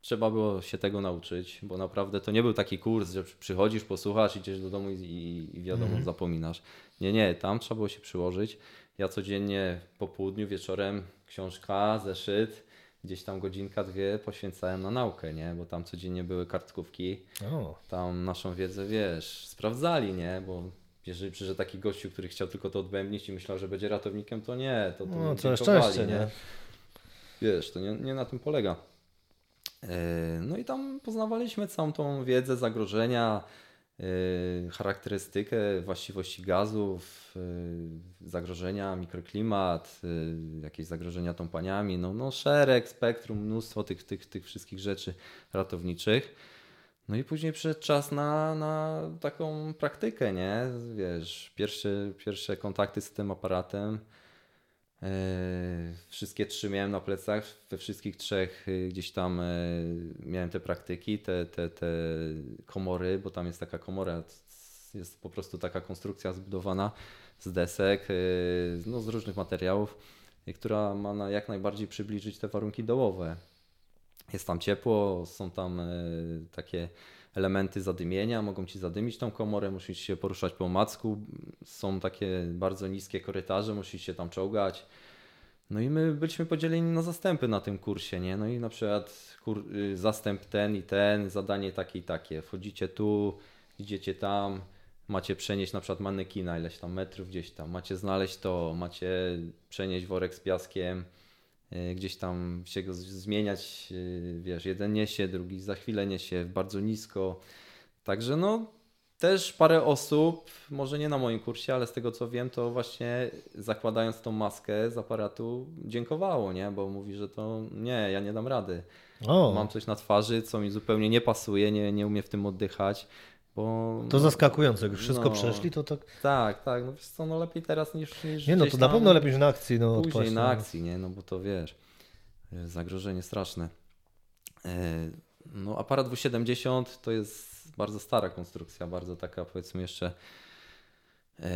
trzeba było się tego nauczyć, bo naprawdę to nie był taki kurs, że przychodzisz, posłuchasz, idziesz do domu i, i, wiadomo, Mhm. zapominasz. Nie, nie, tam trzeba było się przyłożyć. Ja codziennie po południu, wieczorem książka, zeszyt, gdzieś tam godzinka, dwie poświęcałem na naukę, nie? Bo tam codziennie były kartkówki, O, tam naszą wiedzę, wiesz, sprawdzali, nie? Bo jeżeli przyszedł taki gościu, który chciał tylko to odbębnić i myślał, że będzie ratownikiem, to nie, to, to no całe szczęście, nie? Wiesz, to nie, nie na tym polega. E, No i tam poznawaliśmy całą tą wiedzę, zagrożenia, charakterystykę, właściwości gazów, y, zagrożenia, mikroklimat, y, jakieś zagrożenia tąpaniami, no, no szereg, spektrum, mnóstwo tych, tych, tych wszystkich rzeczy ratowniczych. No i później przyszedł czas na, na taką praktykę, nie? Wiesz, pierwsze, pierwsze kontakty z tym aparatem. E, wszystkie trzy miałem na plecach, we wszystkich trzech y, gdzieś tam e, miałem te praktyki, te, te, te komory, bo tam jest taka komora, jest po prostu taka konstrukcja zbudowana z desek, e, no, z różnych materiałów, która ma na jak najbardziej przybliżyć te warunki dołowe. Jest tam ciepło, są tam takie elementy zadymienia, mogą ci zadymić tą komorę, musisz się poruszać po macku, są takie bardzo niskie korytarze, musisz się tam czołgać. No i my byliśmy podzieleni na zastępy na tym kursie, nie? No i na przykład kur, y, zastęp ten i ten, zadanie takie i takie. Wchodzicie tu, idziecie tam, macie przenieść na przykład manekina ileś tam metrów gdzieś tam, macie znaleźć to, macie przenieść worek z piaskiem, gdzieś tam się go zmieniać, e, wiesz, jeden niesie, drugi za chwilę niesie bardzo nisko. Także no też parę osób, może nie na moim kursie, ale z tego co wiem, to właśnie zakładając tą maskę z aparatu dziękowało, nie? Bo mówi, że to nie, ja nie dam rady. O. Mam coś na twarzy, co mi zupełnie nie pasuje, nie, nie umiem w tym oddychać. Bo, to zaskakujące, jak wszystko no, przeszli, to tak. Tak, tak, no wiesz co, no lepiej teraz niż. niż nie, no to na pewno lepiej niż na akcji. No, później odpaść, na no. akcji, nie, no bo to wiesz, e, zagrożenie straszne. E, no, aparat W70 to jest bardzo stara konstrukcja, bardzo taka powiedzmy jeszcze. E,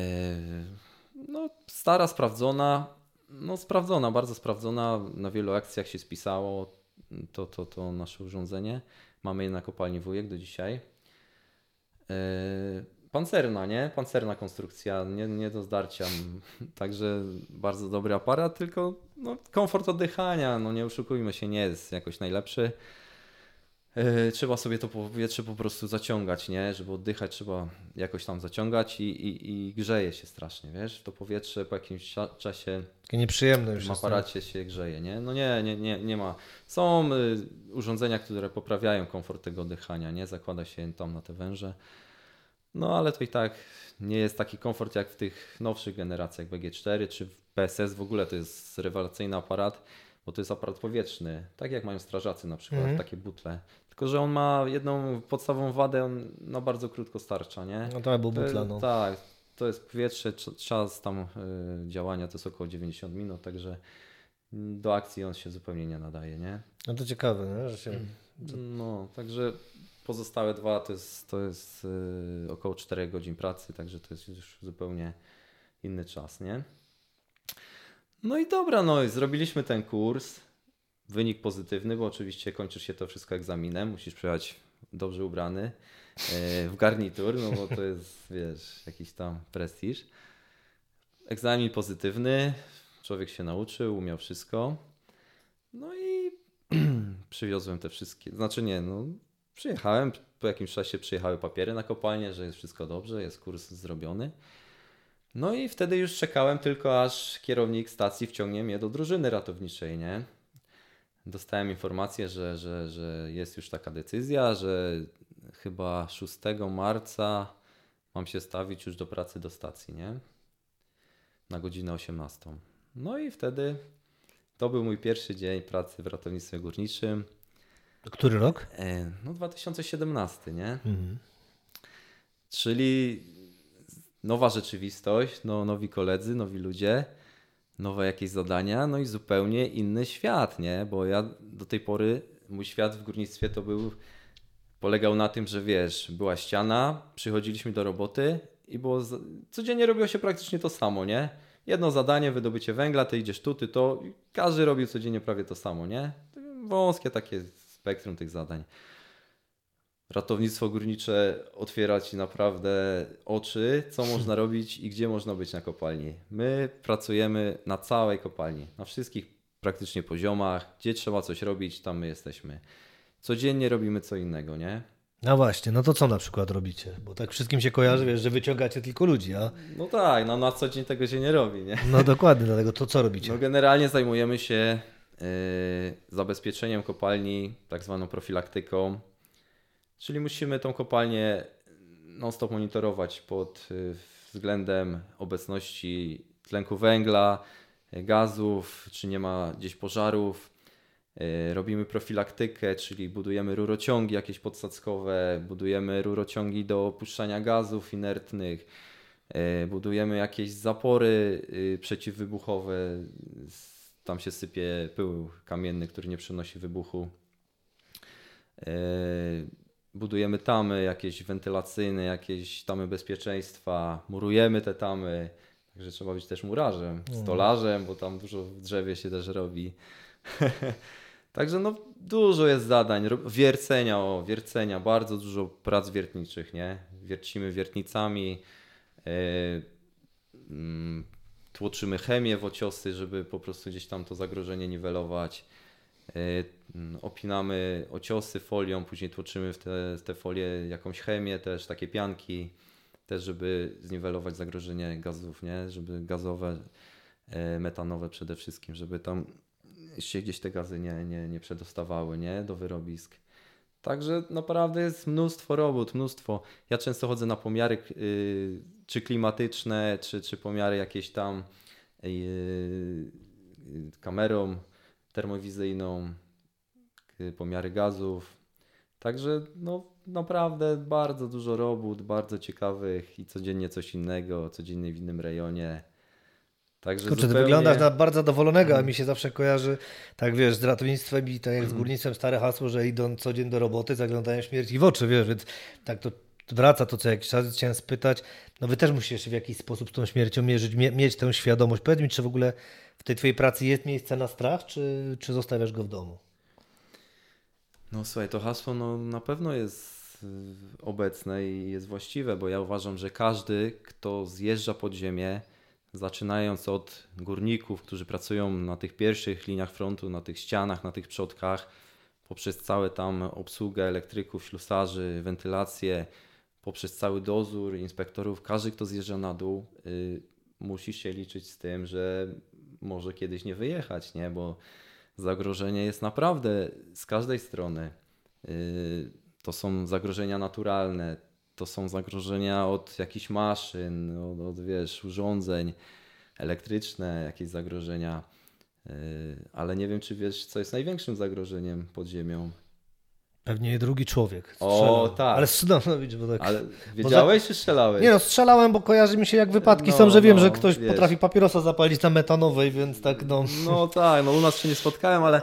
no, stara, sprawdzona. No, sprawdzona, bardzo sprawdzona. Na wielu akcjach się spisało to, to, to nasze urządzenie. Mamy je na kopalni Wujek do dzisiaj. Yy, pancerna, nie? Pancerna konstrukcja, nie, nie do zdarcia. Także bardzo dobry aparat, tylko no, komfort oddychania, no nie oszukujmy się, nie jest jakoś najlepszy. Yy, trzeba sobie to powietrze po prostu zaciągać, nie? Żeby oddychać trzeba jakoś tam zaciągać i, i, i grzeje się strasznie, wiesz? To powietrze po jakimś czasie Takie nieprzyjemne już w aparacie się grzeje, nie? No nie, nie, nie, nie ma. Są y, urządzenia, które poprawiają komfort tego oddychania, nie? Zakłada się tam na te węże. No ale to i tak nie jest taki komfort jak w tych nowszych generacjach BG4 czy w PSS w ogóle to jest rewelacyjny aparat, bo to jest aparat powietrzny, tak jak mają strażacy na przykład, -hmm. takie butle. Tylko, że on ma jedną podstawową wadę, on na bardzo krótko starcza, nie? No to był butla, no. Tak, to jest powietrze, czas tam y, działania to jest około 90 minut, także do akcji on się zupełnie nie nadaje, nie? No to ciekawe, nie? Że się... No, także Pozostałe dwa to jest, to jest yy, około 4 godzin pracy, także to jest już zupełnie inny czas, nie? No i dobra, no i zrobiliśmy ten kurs. Wynik pozytywny, bo oczywiście kończysz się to wszystko egzaminem, musisz przyjechać dobrze ubrany yy, w garnitur, no bo to jest, wiesz, jakiś tam prestiż. Egzamin pozytywny, człowiek się nauczył, umiał wszystko. No i przywiozłem te wszystkie, znaczy nie, no Przyjechałem, po jakimś czasie przyjechały papiery na kopalnię, że jest wszystko dobrze, jest kurs zrobiony. No i wtedy już czekałem tylko, aż kierownik stacji wciągnie mnie do drużyny ratowniczej, nie? Dostałem informację, że, że, że jest już taka decyzja, że chyba 6 marca mam się stawić już do pracy do stacji, nie? Na godzinę 18. No i wtedy to był mój pierwszy dzień pracy w ratownictwie górniczym. Który rok? E, no 2017, nie? Mhm. Czyli nowa rzeczywistość, no, nowi koledzy, nowi ludzie, nowe jakieś zadania, no i zupełnie inny świat, nie? Bo ja do tej pory, mój świat w górnictwie to był, polegał na tym, że wiesz, była ściana, przychodziliśmy do roboty i było, codziennie robiło się praktycznie to samo, nie? Jedno zadanie, wydobycie węgla, ty idziesz tu, ty to, każdy robił codziennie prawie to samo, nie? Wąskie takie spektrum tych zadań. Ratownictwo górnicze otwiera ci naprawdę oczy, co można robić i gdzie można być na kopalni. My pracujemy na całej kopalni, na wszystkich praktycznie poziomach, gdzie trzeba coś robić, tam my jesteśmy. Codziennie robimy co innego, nie? No właśnie, no to co na przykład robicie? Bo tak wszystkim się kojarzy, wiesz, że wyciągacie tylko ludzi, a... No tak, no na co dzień tego się nie robi, nie? No dokładnie, dlatego to co robicie? No generalnie zajmujemy się Yy, zabezpieczeniem kopalni, tak zwaną profilaktyką. Czyli musimy tą kopalnię non-stop monitorować pod y, względem obecności tlenku węgla, y, gazów, czy nie ma gdzieś pożarów. Y, robimy profilaktykę, czyli budujemy rurociągi jakieś podsadzkowe, budujemy rurociągi do opuszczania gazów inertnych, budujemy jakieś zapory przeciwwybuchowe. Tam się sypie pył kamienny, który nie przenosi wybuchu budujemy tamy jakieś wentylacyjne, jakieś tamy bezpieczeństwa, murujemy te tamy. Także trzeba być też murarzem, mhm. stolarzem, bo tam dużo w drzewie się też robi. Także no dużo jest zadań, wiercenia, o, wiercenia, bardzo dużo prac wiertniczych, nie? Wiercimy wiertnicami, yy, yy, tłoczymy chemię w ociosy, żeby po prostu gdzieś tam to zagrożenie niwelować. Yy, Mm, opinamy ociosy folią, później tłoczymy w te, te folie jakąś chemię też, takie pianki, też żeby zniwelować zagrożenie gazów, nie? żeby gazowe, e, metanowe przede wszystkim, żeby tam się gdzieś te gazy nie, nie, nie przedostawały nie? do wyrobisk. Także naprawdę jest mnóstwo robót, mnóstwo. Ja często chodzę na pomiary yy, czy klimatyczne, czy, czy pomiary jakieś tam yy, kamerą termowizyjną, Y, pomiary gazów. Także no, naprawdę bardzo dużo robót, bardzo ciekawych i codziennie coś innego, codziennie w innym rejonie. Także Kurczę, zupełnie... ty wyglądasz na bardzo zadowolonego, a mi się zawsze kojarzy, tak wiesz, z ratownictwem i tak jak z mhm. górnictwem stare hasło, że idą codziennie do roboty, zaglądają śmierci w oczy, wiesz, więc tak to wraca to co jakiś czas. Chciałem spytać, no wy też musisz w jakiś sposób z tą śmiercią mierzyć, mieć tę świadomość. Powiedz mi, czy w ogóle w tej twojej pracy jest miejsce na strach, czy, czy zostawiasz go w domu? No słuchaj, to hasło no, na pewno jest y, obecne i jest właściwe, bo ja uważam, że każdy, kto zjeżdża pod ziemię, zaczynając od górników, którzy pracują na tych pierwszych liniach frontu, na tych ścianach, na tych przodkach, poprzez całe tam obsługę elektryków, ślusarzy, wentylację, poprzez cały dozór inspektorów, każdy, kto zjeżdża na dół, y, musi się liczyć z tym, że może kiedyś nie wyjechać, nie? Bo zagrożenie jest naprawdę z każdej strony. Y, to są zagrożenia naturalne, to są zagrożenia od jakichś maszyn, od, od wiesz, urządzeń elektryczne, jakieś zagrożenia. Y, ale nie wiem, czy wiesz, co jest największym zagrożeniem pod ziemią. Pewnie drugi człowiek. O, tak. Ale no, bo tak. Ale wiedziałeś, czy strzelałeś? Nie no, strzelałem, bo kojarzy mi się jak wypadki no, są, że wiem, no, że ktoś wiesz. potrafi papierosa zapalić na metanowej, więc tak no. No tak, no u nas się nie spotkałem, ale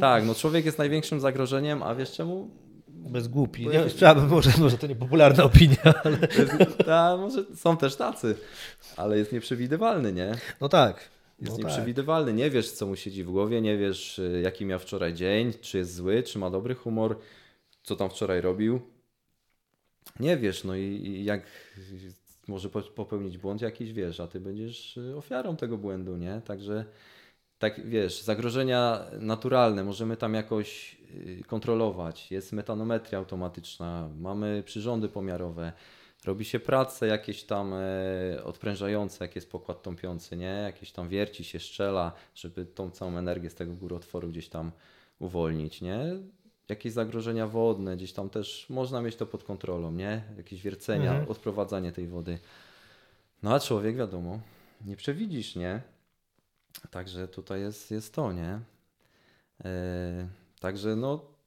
tak, no człowiek jest największym zagrożeniem, a wiesz czemu? Bez głupi. Nie, chciałbym, może, może to niepopularna opinia, ale... Ta, może są też tacy, ale jest nieprzewidywalny, nie? No tak. Jest no nieprzewidywalny. Tak. Nie wiesz, co mu siedzi w głowie, nie wiesz, y, jaki miał wczoraj dzień, czy jest zły, czy ma dobry humor co tam wczoraj robił. Nie wiesz, no i, i jak może popełnić błąd jakiś, wiesz, a ty będziesz y, ofiarą tego błędu, nie? Także tak wiesz, zagrożenia naturalne możemy tam jakoś y, kontrolować. Jest metanometria automatyczna, mamy przyrządy pomiarowe, robi się prace jakieś tam e, odprężające, jak jest pokład tąpiący, nie? Jakieś tam wierci się, strzela, żeby tą całą energię z tego górotworu gdzieś tam uwolnić, nie? Jakieś zagrożenia wodne, gdzieś tam też można mieć to pod kontrolą, nie? Jakieś wiercenia, mhm. odprowadzanie tej wody. No a człowiek, wiadomo, nie przewidzisz, nie? Także tutaj jest, jest to, nie? Yy, także no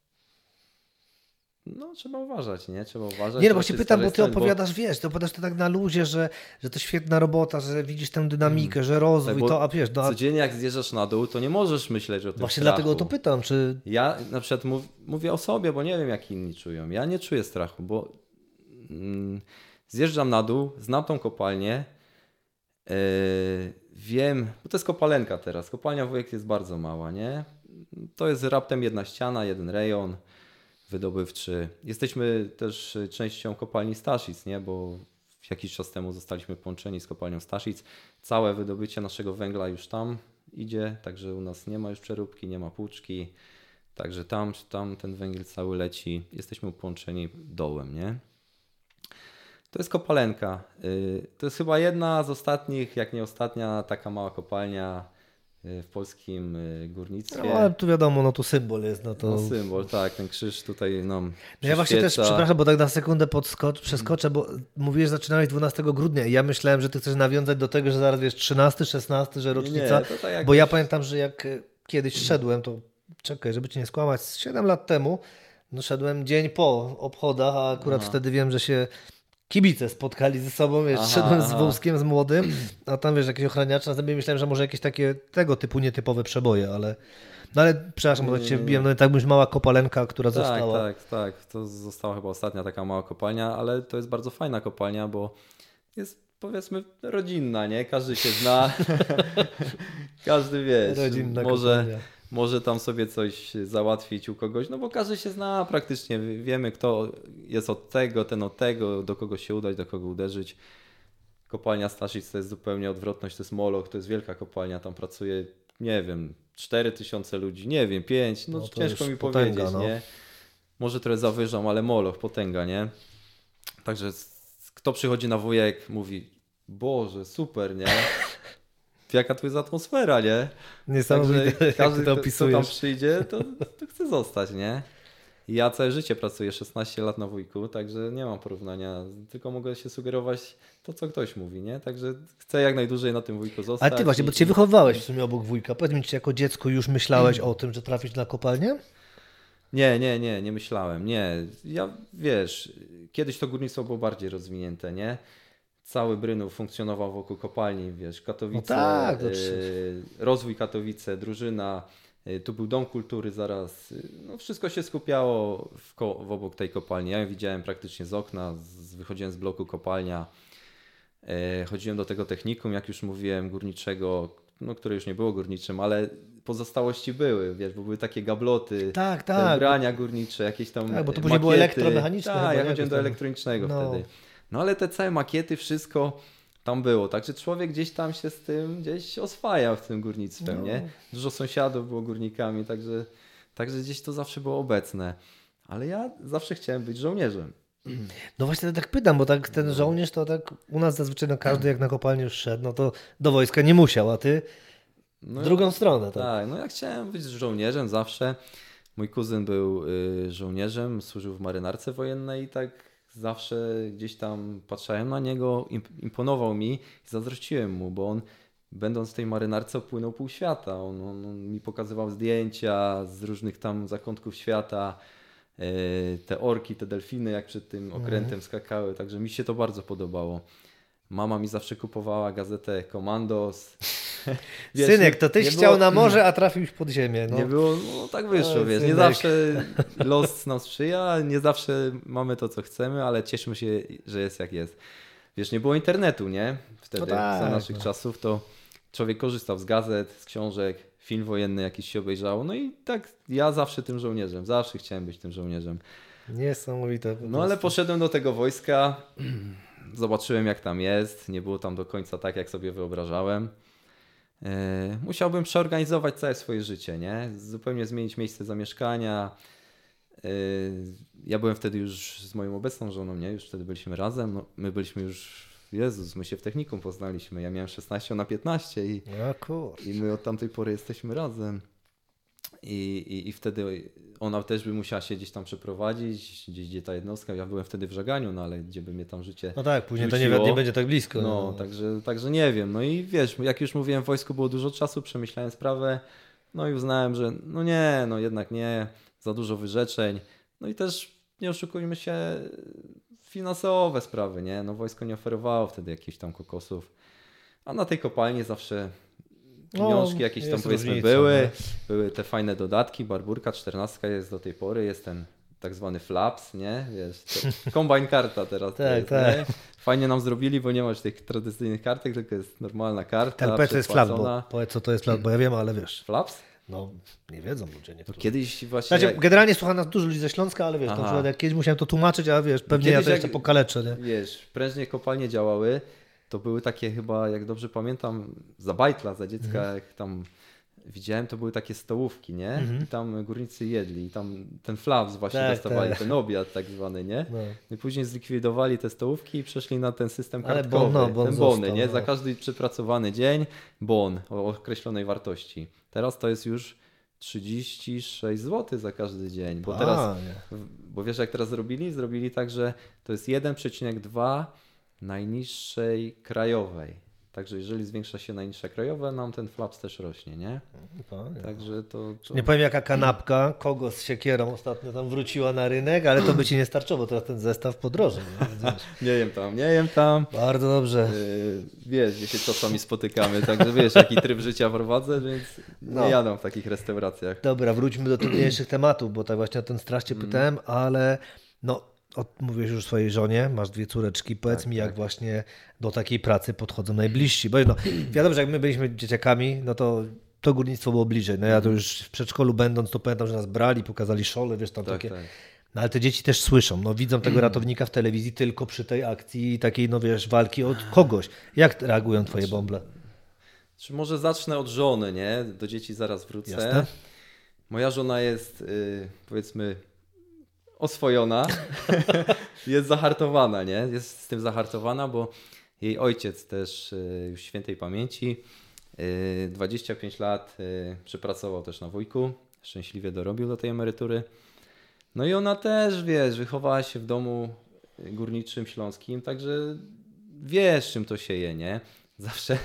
no, trzeba uważać, nie? Trzeba uważać. Nie, no właśnie pytam, bo ty opowiadasz, bo... wiesz, ty opowiadasz to tak na luzie, że, że to świetna robota, że widzisz tę dynamikę, mm. że rozwój, tak, to, a wiesz... No, a... Codziennie jak zjeżdżasz na dół, to nie możesz myśleć o tym Właśnie strachu. dlatego to pytam, czy... Ja na przykład mów, mówię o sobie, bo nie wiem, jak inni czują. Ja nie czuję strachu, bo mm, zjeżdżam na dół, znam tą kopalnię, yy, wiem, bo to jest kopalenka teraz, kopalnia wujek jest bardzo mała, nie? To jest raptem jedna ściana, jeden rejon, wydobywczy. Jesteśmy też częścią kopalni Staszic, nie? bo jakiś czas temu zostaliśmy połączeni z kopalnią Staszic. Całe wydobycie naszego węgla już tam idzie, także u nas nie ma już przeróbki, nie ma płuczki. Także tam, tam ten węgiel cały leci. Jesteśmy połączeni dołem, nie? To jest kopalenka. Y, to jest chyba jedna z ostatnich, jak nie ostatnia, taka mała kopalnia w polskim górnictwie. No ale tu wiadomo, no tu symbol jest. No, to... no symbol, tak, ten krzyż tutaj no, no Ja właśnie też, przepraszam, bo tak na sekundę podskocz, przeskoczę, bo mówisz, że zaczynałeś 12 grudnia i ja myślałem, że ty chcesz nawiązać do tego, że zaraz wiesz 13, 16, że rocznica, nie, tak bo ja pamiętam, że jak kiedyś szedłem, to czekaj, żeby cię nie skłamać, 7 lat temu, no szedłem dzień po obchodach, a akurat Aha. wtedy wiem, że się kibice spotkali ze sobą, wiesz, aha, szedłem z wózkiem, z młodym, a tam wiesz, jakieś ochraniacze, na sobie myślałem, że może jakieś takie tego typu nietypowe przeboje, ale no ale przepraszam, bo cię wbiłem, no tak byś mała kopalenka, która tak, została. Tak, tak, to została chyba ostatnia taka mała kopalnia, ale to jest bardzo fajna kopalnia, bo jest powiedzmy rodzinna, nie? Każdy się zna, każdy wie, może... Kopalnia może tam sobie coś załatwić u kogoś, no bo każdy się zna praktycznie, wiemy kto jest od tego, ten od tego, do kogo się udać, do kogo uderzyć. Kopalnia Staszic to jest zupełnie odwrotność, to jest Moloch, to jest wielka kopalnia, tam pracuje, nie wiem, 4000 ludzi, nie wiem, 5, no, no ciężko mi potęga, powiedzieć, no. nie? Może trochę zawyżam, ale Moloch, potęga, nie? Także kto przychodzi na wujek, mówi, Boże, super, nie? jaka tu jest atmosfera, nie? Niesamowite, Także każdy, to kto tam przyjdzie, to, to chce zostać, nie? Ja całe życie pracuję 16 lat na wujku, także nie mam porównania, tylko mogę się sugerować to, co ktoś mówi, nie? Także chcę jak najdłużej na tym wujku zostać. Ale ty właśnie, i... bo ty się wychowywałeś w sumie obok wujka. Powiedz mi, czy jako dziecko już myślałeś o tym, że trafisz na kopalnię? Nie, nie, nie, nie myślałem, nie. Ja, wiesz, kiedyś to górnictwo było bardziej rozwinięte, nie? Cały Brynów funkcjonował wokół kopalni, wiesz, Katowice, no tak, y, rozwój Katowice, drużyna, y, tu był Dom Kultury zaraz, y, no wszystko się skupiało w, w obok tej kopalni. Ja ją widziałem praktycznie z okna, z, wychodziłem z bloku kopalnia, chodziłem do tego technikum, jak już mówiłem, górniczego, no, które już nie było górniczym, ale pozostałości były, wiesz, bo były takie gabloty, tak, tak. brania górnicze, jakieś tam Tak, bo to później było elektromechaniczne. Tak, ja chodziłem do elektronicznego no. wtedy. No ale te całe makiety, wszystko tam było. Także człowiek gdzieś tam się z tym gdzieś oswajał w tym górnictwem, no. nie? Dużo sąsiadów było górnikami, także, także gdzieś to zawsze było obecne. Ale ja zawsze chciałem być żołnierzem. No właśnie tak pytam, bo tak ten żołnierz to tak u nas zazwyczaj no każdy jak na kopalnię już szedł, no to do wojska nie musiał, a ty no, w drugą stronę. Tak? tak, no ja chciałem być żołnierzem zawsze. Mój kuzyn był y, żołnierzem, służył w marynarce wojennej i tak zawsze gdzieś tam patrzyłem na niego, imponował mi i zazdrościłem mu, bo on będąc w tej marynarce opłynął pół świata. On, on, on mi pokazywał zdjęcia z różnych tam zakątków świata, e, te orki, te delfiny jak przed tym mhm. okrętem skakały, także mi się to bardzo podobało. Mama mi zawsze kupowała gazetę Commandos. Wiesz, Synek, to tyś chciał było... na morze, a trafił pod ziemię. No. Nie było, no tak wyszło, wiesz. Nie zawsze los nam sprzyja, nie zawsze mamy to, co chcemy, ale cieszymy się, że jest jak jest. Wiesz, nie było internetu, nie? Wtedy, no tak, za naszych no. czasów, to człowiek korzystał z gazet, z książek, film wojenny jakiś się obejrzało. No i tak ja zawsze tym żołnierzem, zawsze chciałem być tym żołnierzem. Niesamowite. No ale poszedłem do tego wojska zobaczyłem jak tam jest, nie było tam do końca tak, jak sobie wyobrażałem. E, musiałbym przeorganizować całe swoje życie, nie? Zupełnie zmienić miejsce zamieszkania. E, ja byłem wtedy już z moją obecną żoną, nie? Już wtedy byliśmy razem. No, my byliśmy już, Jezus, my się w technikum poznaliśmy. Ja miałem 16 na 15 i, i my od tamtej pory jesteśmy razem. I, i, I wtedy ona też by musiała się gdzieś tam przeprowadzić, gdzieś gdzie ta jednostka. Ja byłem wtedy w żeganiu, no ale gdzie by mnie tam życie. No tak, później rzuciło. to nie, nie, będzie tak blisko. No, no, Także, także nie wiem. No i wiesz, jak już mówiłem, w wojsku było dużo czasu, przemyślałem sprawę, no i uznałem, że no nie, no jednak nie, za dużo wyrzeczeń. No i też nie oszukujmy się, finansowe sprawy, nie? No wojsko nie oferowało wtedy jakichś tam kokosów. A na tej kopalni zawsze pieniążki no, jakieś tam powiedzmy różnica, były, nie? były te fajne dodatki, barburka 14 jest do tej pory, jest ten tak zwany flaps, nie? Wiesz, kombine karta teraz tak, jest, tak. Nie? Fajnie nam zrobili, bo nie masz tych tradycyjnych kartek, tylko jest normalna karta. LP to jest flaps, bo powiedz co to jest flaps, bo ja wiem, ale wiesz. Flaps? No, nie wiedzą ludzie. Nie kiedyś właśnie... Znaczy, generalnie słucha nas dużo ludzi ze Śląska, ale wiesz, na przykład jak kiedyś musiałem to tłumaczyć, a wiesz, pewnie kiedyś ja to jeszcze pokaleczę, nie? Wiesz, prężnie kopalnie działały, to były takie chyba, jak dobrze pamiętam, za bajtla, za dziecka, mhm. jak tam widziałem, to były takie stołówki, nie? Mhm. I tam górnicy jedli i tam ten flaps właśnie Tak, dostawali, tak. ten obiad tak zwany, nie? No. I później zlikwidowali te stołówki i przeszli na ten system kartkowy. bon, no, bon ten bony, został, nie? no. Za każdy przepracowany dzień bon o określonej wartości. Teraz to jest już 36 zł za każdy dzień, bo teraz bo wiesz, jak teraz zrobili? Zrobili tak, że to jest 1,2 najniższej krajowej. Także jeżeli zwiększa się najniższa krajowa, nam ten flaps też rośnie, nie? Panie. Także to. to... Nie powiem jaka kanapka, kogo z siekierą ostatnio tam wróciła na rynek, ale to by ci nie starczyło, teraz ten zestaw podroży. nie? Nie jem tam, nie jem tam. Bardzo dobrze. Yy, wiesz, gdzie się czasami spotykamy, także wiesz, jaki tryb życia prowadzę, więc No. nie jadam w takich restauracjach. Dobra, wróćmy do trudniejszych tematów, bo tak właśnie o ten strach cię pytałem, ale no, od, mówisz już swojej żonie, masz dwie córeczki, powiedz mi jak właśnie do takiej pracy podchodzą najbliżsi, bo no, wiadomo, że jak my byliśmy dzieciakami, no to to górnictwo było bliżej, no ja to już w przedszkolu będąc, to pamiętam, że nas brali, pokazali szole, wiesz, tam Tak, takie... tak. No ale te dzieci też słyszą, no widzą tego ratownika w telewizji tylko przy tej akcji takiej, no wiesz, walki od kogoś. Jak reagują twoje bąble? Czy może zacznę od żony, nie? Do dzieci zaraz wrócę. Jasne. Moja żona jest, yy, powiedzmy, oswojona. jest zahartowana, nie? Jest z tym zahartowana, bo jej ojciec też yy, już świętej pamięci, yy, 25 lat yy, przepracował też na wujku. Szczęśliwie dorobił do tej emerytury. No i ona też, wiesz, wychowała się w domu górniczym śląskim, także wiesz, czym to się je, nie? Zawsze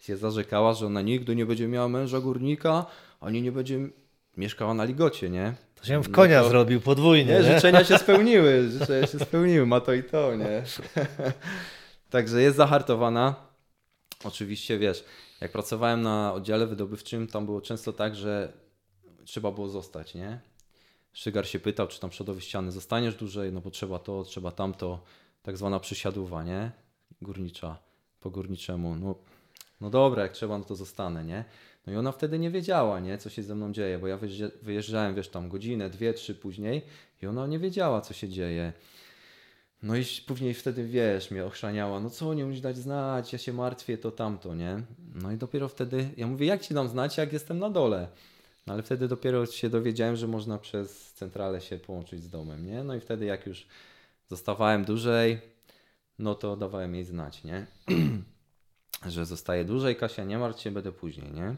się zarzekała, że ona nigdy nie będzie miała męża górnika, ani nie będzie mieszkała na ligocie, nie? To się w No konia to- zrobił podwójnie, Nie, nie? życzenia się spełniły, życzenia się spełniły, ma to i to, nie? Także jest zahartowana. Oczywiście, wiesz, jak pracowałem na oddziale wydobywczym, tam było często tak, że trzeba było zostać, nie? Szygar się pytał, czy tam przodowy ściany zostaniesz dłużej, no bo trzeba to, trzeba tamto, tak zwana przysiadówa, nie? Górnicza, po górniczemu. No, no dobra, jak trzeba, no to zostanę, nie? No i ona wtedy nie wiedziała, nie? Co się ze mną dzieje, bo ja wyjeżdża- wyjeżdżałem, wiesz, tam godzinę, dwie, trzy później i ona nie wiedziała, co się dzieje. No i później wtedy, wiesz, mnie ochrzaniała, no co, nie musisz dać znać, ja się martwię, to tamto, nie? No i dopiero wtedy, ja mówię, jak ci dam znać, jak jestem na dole? No ale wtedy dopiero się dowiedziałem, że można przez centralę się połączyć z domem, nie? No i wtedy jak już zostawałem dłużej, no to dawałem jej znać, nie? że zostaje dłużej, Kasia, nie martw się, będę później, nie?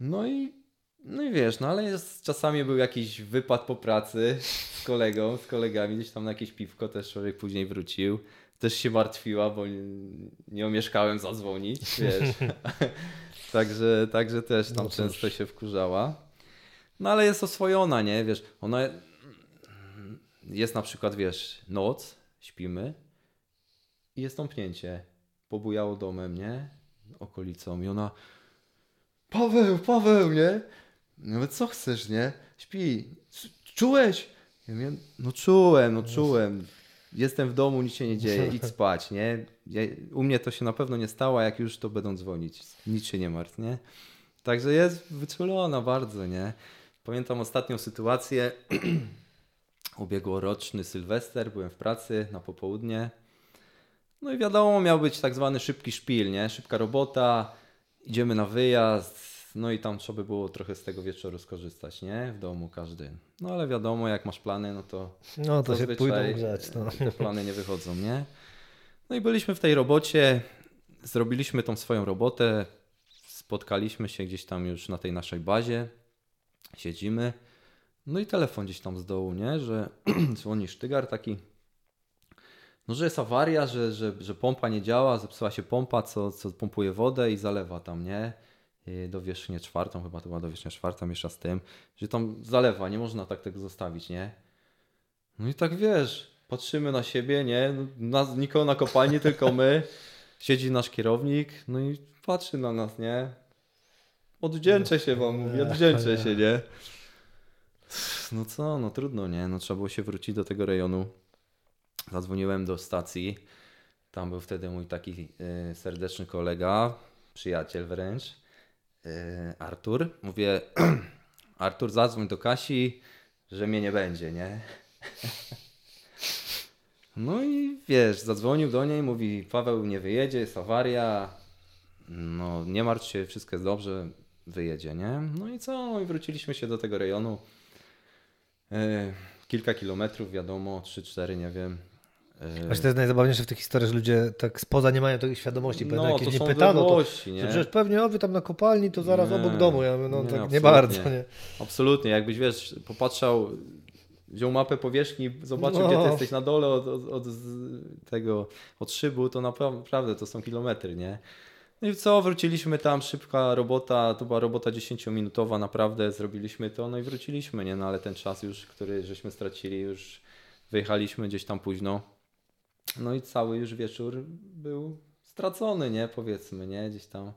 No i, no i wiesz, no ale jest, czasami był jakiś wypad po pracy z kolegą, z kolegami, gdzieś tam na jakieś piwko, też człowiek później wrócił. Też się martwiła, bo nie, nie omieszkałem zadzwonić, wiesz. także, także też tam No często się wkurzała. No ale jest oswojona, nie? Wiesz, ona jest na przykład, wiesz, noc, śpimy i jest tąpnięcie. Pobujało domem, nie? Okolicą i ona Paweł, Paweł, nie? Mówię, co chcesz, nie? Śpi. Czułeś? Ja mówię, no czułem, no czułem. Jestem w domu, nic się nie dzieje, idź spać, nie? Ja, u mnie to się na pewno nie stało, jak już to będą dzwonić. Nic się nie martw, nie? Także jest wyczulona bardzo, nie? Pamiętam ostatnią sytuację. Ubiegłoroczny Sylwester, byłem w pracy na popołudnie. No i wiadomo, miał być tak zwany szybki szpil, nie? Szybka robota, idziemy na wyjazd, no i tam trzeba by było trochę z tego wieczoru skorzystać, nie? W domu każdy. No ale wiadomo, jak masz plany, no to No to się pójdą grzać. No. te plany nie wychodzą, nie? No i byliśmy w tej robocie, zrobiliśmy tą swoją robotę, spotkaliśmy się gdzieś tam już na tej naszej bazie, siedzimy, no i telefon gdzieś tam z dołu, nie? Że dzwoni sztygar taki, no że jest awaria, że, że, że pompa nie działa, zepsuła się pompa, co, co pompuje wodę i zalewa tam, nie? Do wierzchnię czwartą, chyba to była do wierzchnia czwarta, miesza z tym, że tam zalewa, nie można tak tego zostawić, nie? No i tak wiesz, patrzymy na siebie, nie? No, Nas, nikogo na kopalni, tylko my. Siedzi nasz kierownik, no i patrzy na nas, nie? Odwdzięczę się wam, mówię, odwdzięczę się, nie? No co, no trudno, nie? No trzeba było się wrócić do tego rejonu. Zadzwoniłem do stacji. Tam był wtedy mój taki y, serdeczny kolega, przyjaciel wręcz, y, Artur. Mówię, Artur, zadzwoń do Kasi, że mnie nie będzie, nie? No i wiesz, zadzwonił do niej, mówi, Paweł nie wyjedzie, jest awaria, no nie martw się, wszystko jest dobrze, wyjedzie, nie? No i co? No i wróciliśmy się do tego rejonu. E, kilka kilometrów, wiadomo, 3-4, nie wiem. E, Właśnie to jest najzabawniejsze w tych historiach, że ludzie tak spoza nie mają tej świadomości. No, jakieś to nie pytano, to, nie? to przecież pewnie o, wy tam na kopalni, to zaraz Nie, obok domu. Ja mówię, no nie, tak nie bardzo. Nie? Absolutnie, jakbyś wiesz, popatrzał, wziął mapę powierzchni, zobaczył, No. gdzie ty jesteś na dole od, od, od tego, od szybu, to naprawdę to są kilometry, nie? No i co, wróciliśmy tam, szybka robota, to była robota 10-minutowa, naprawdę zrobiliśmy to, no i wróciliśmy, nie? No ale ten czas już, który żeśmy stracili, już wyjechaliśmy gdzieś tam późno, no i cały już wieczór był stracony, nie? Powiedzmy, nie? Gdzieś tam